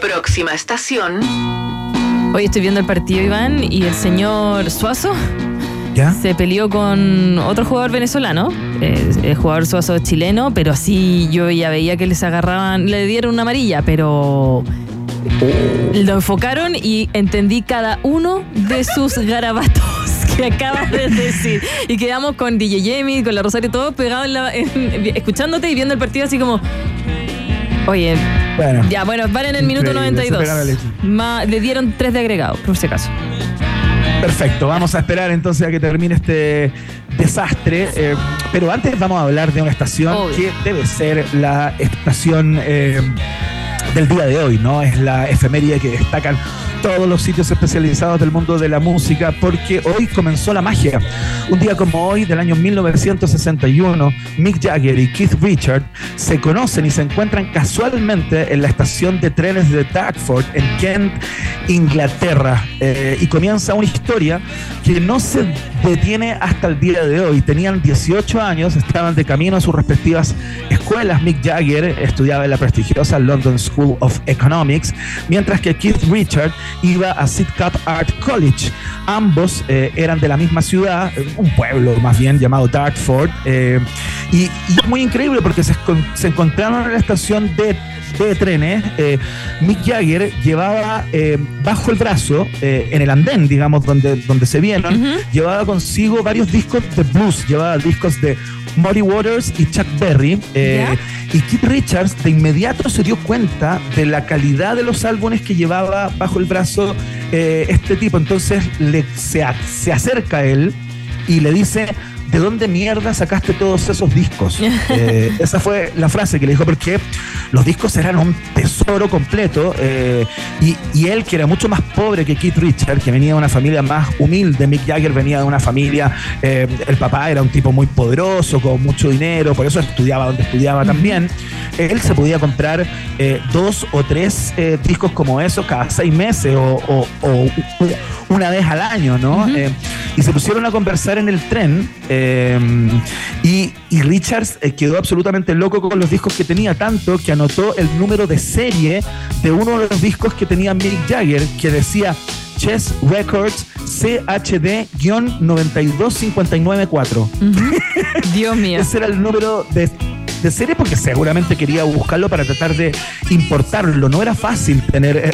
Próxima estación. Hoy estoy viendo el partido, Iván, y el señor Suazo ¿Ya? se peleó con otro jugador venezolano, eh, el jugador Suazo es chileno, pero así yo ya veía que les agarraban, le dieron una amarilla, pero lo enfocaron y entendí cada uno de sus garabatos que acabas de decir. Y quedamos con DJ Jamie, con la Rosario, todos pegados en la- en- escuchándote y viendo el partido así como... Oye, Bueno. ya, bueno, van en el minuto Increíble, se 92. pegaron la leche. Ma- le dieron tres de agregado, por si acaso. Perfecto, vamos a esperar entonces a que termine este desastre. eh, pero antes vamos a hablar de una estación Obvio. que debe ser la estación eh, del día de hoy, ¿no? Es la efeméride que destacan todos los sitios especializados del mundo de la música, porque hoy comenzó la magia. Un día como hoy, del año 1961, Mick Jagger y Keith Richard se conocen y se encuentran casualmente en la estación de trenes de Dartford, en Kent, Inglaterra. Eh, y comienza una historia que no se detiene hasta el día de hoy. Tenían 18 años, estaban de camino a sus respectivas escuelas. Mick Jagger estudiaba en la prestigiosa London School of Economics, mientras que Keith Richard iba a Sidcup Art College. Ambos eh, eran de la misma ciudad, un pueblo más bien llamado Dartford. eh, y, y es muy increíble porque se, se encontraron en la estación de, de trenes. eh, Mick Jagger llevaba eh, bajo el brazo, eh, en el andén, digamos, donde, donde se vieron, llevaba consigo varios discos de blues, llevaba discos de Muddy Waters y Chuck Berry. y Keith Richards de inmediato se dio cuenta de la calidad de los álbumes que llevaba bajo el brazo eh, este tipo. Entonces le, se, se acerca a él y le dice, ¿de dónde mierda sacaste todos esos discos? Eh, esa fue la frase que le dijo, porque los discos eran un tesoro completo eh, y, y él, que era mucho más pobre que Keith Richard, que venía de una familia más humilde, Mick Jagger venía de una familia, eh, el papá era un tipo muy poderoso, con mucho dinero, por eso estudiaba donde estudiaba también, él se podía comprar dos o tres discos como esos cada seis meses o, o- o una vez al año, ¿no? Eh, y se pusieron a conversar en el tren eh, y, y Richards eh, quedó absolutamente loco con los discos que tenía, tanto que anotó el número de serie de uno de los discos que tenía Mick Jagger, que decía Chess Records CHD-92594. Dios mío. Ese era el número de, de serie porque seguramente quería buscarlo para tratar de importarlo. No era fácil tener eh,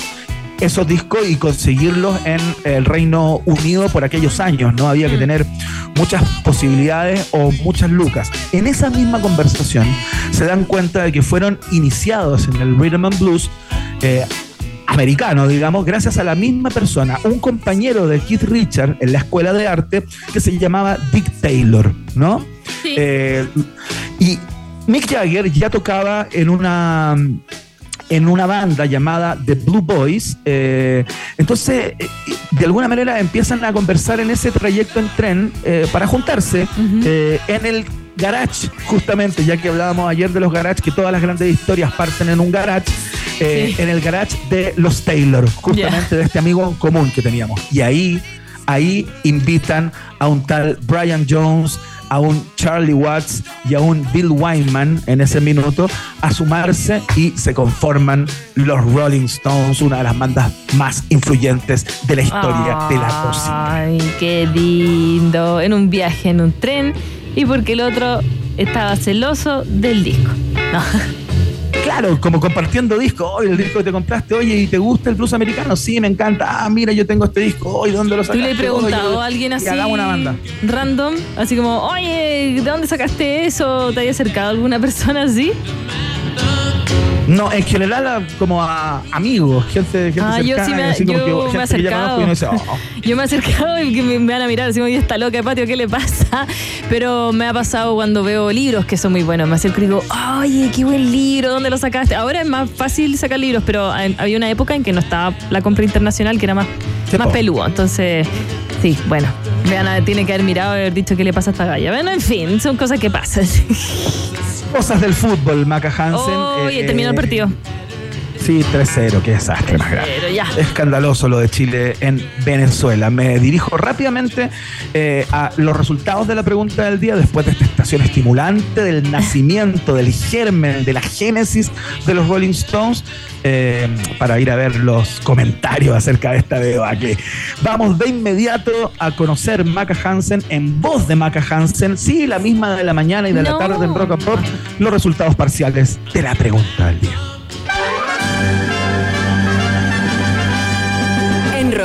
esos discos y conseguirlos en el Reino Unido por aquellos años. No había que tener muchas posibilidades o muchas lucas. En esa misma conversación se dan cuenta de que fueron iniciados en el Rhythm and Blues. eh, americano, digamos, gracias a la misma persona, un compañero de Keith Richard en la escuela de arte que se llamaba Dick Taylor, ¿no? Eh, y Mick Jagger ya tocaba en una en una banda llamada The Blue Boys. eh, entonces, eh, de alguna manera empiezan a conversar en ese trayecto en tren eh, para juntarse en el garage, justamente, ya que hablábamos ayer de los garages, que todas las grandes historias parten en un garage, en el garage de los Taylor, justamente de este amigo común que teníamos. Y ahí, ahí invitan a un tal Brian Jones, a un Charlie Watts y a un Bill Wyman en ese minuto a sumarse y se conforman los Rolling Stones, una de las bandas más influyentes de la historia de la música. Ay, qué lindo. En un viaje en un tren y porque el otro estaba celoso del disco. No. Claro, como compartiendo discos. Oye, el disco que te compraste, oye, ¿y te gusta el blues americano? Sí, me encanta. Ah, mira, yo tengo este disco. Oye, ¿dónde lo ¿Tú sacaste? le has preguntado Oye, a alguien así? una banda. Random, así como, oye, ¿de dónde sacaste eso? ¿Te haya acercado alguna persona así? No, en general como a amigos, gente, gente Ah, yo cercana, sí me, así como yo que me que ya dice, acercado. "Oh". Yo me he acercado y me, me van a mirar así, oye, está loca de patio, ¿qué le pasa? Pero me ha pasado cuando veo libros que son muy buenos. Me acerco y digo, oye, qué buen libro, ¿dónde lo sacaste? Ahora es más fácil sacar libros, pero había una época en que no estaba la compra internacional, que era más, más peludo. Entonces, sí, bueno, vean, tiene que haber mirado y haber dicho qué le pasa a esta galla. Bueno, en fin, son cosas que pasan. Cosas del fútbol, Maca Hansen. Oye, eh, terminó el partido. Sí, 3-0, qué desastre más grande. Ya. Escandaloso lo de Chile en Venezuela. Me dirijo rápidamente eh, a los resultados de la pregunta del día después de esta estación estimulante del nacimiento, del germen, de la génesis de los Rolling Stones, eh, para ir a ver los comentarios acerca de esta debate. Vamos de inmediato a conocer Maca Hansen en voz de Maca Hansen, sí, la misma de la mañana y de la tarde en Rock and Pop, los resultados parciales de la pregunta del día.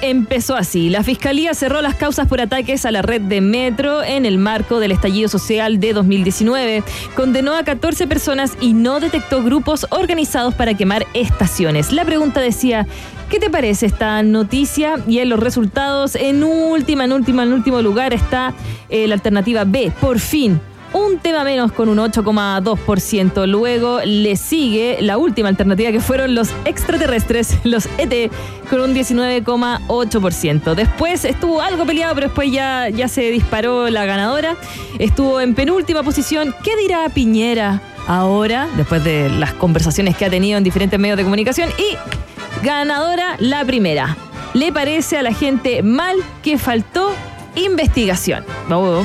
empezó así. La Fiscalía cerró las causas por ataques a la red de metro en el marco del estallido social de 2019. Condenó a 14 personas y no detectó grupos organizados para quemar estaciones. La pregunta decía, ¿qué te parece esta noticia? Y en los resultados, en última, en última, en último lugar está eh, la alternativa B. Por fin. Un tema menos con un 8,2%. Luego le sigue la última alternativa que fueron los extraterrestres, los ET, con un 19,8%. Después estuvo algo peleado, pero después ya, ya se disparó la ganadora. Estuvo en penúltima posición. ¿Qué dirá Piñera ahora, después de las conversaciones que ha tenido en diferentes medios de comunicación? Y ganadora la primera. ¿Le parece a la gente mal que faltó investigación? Oh.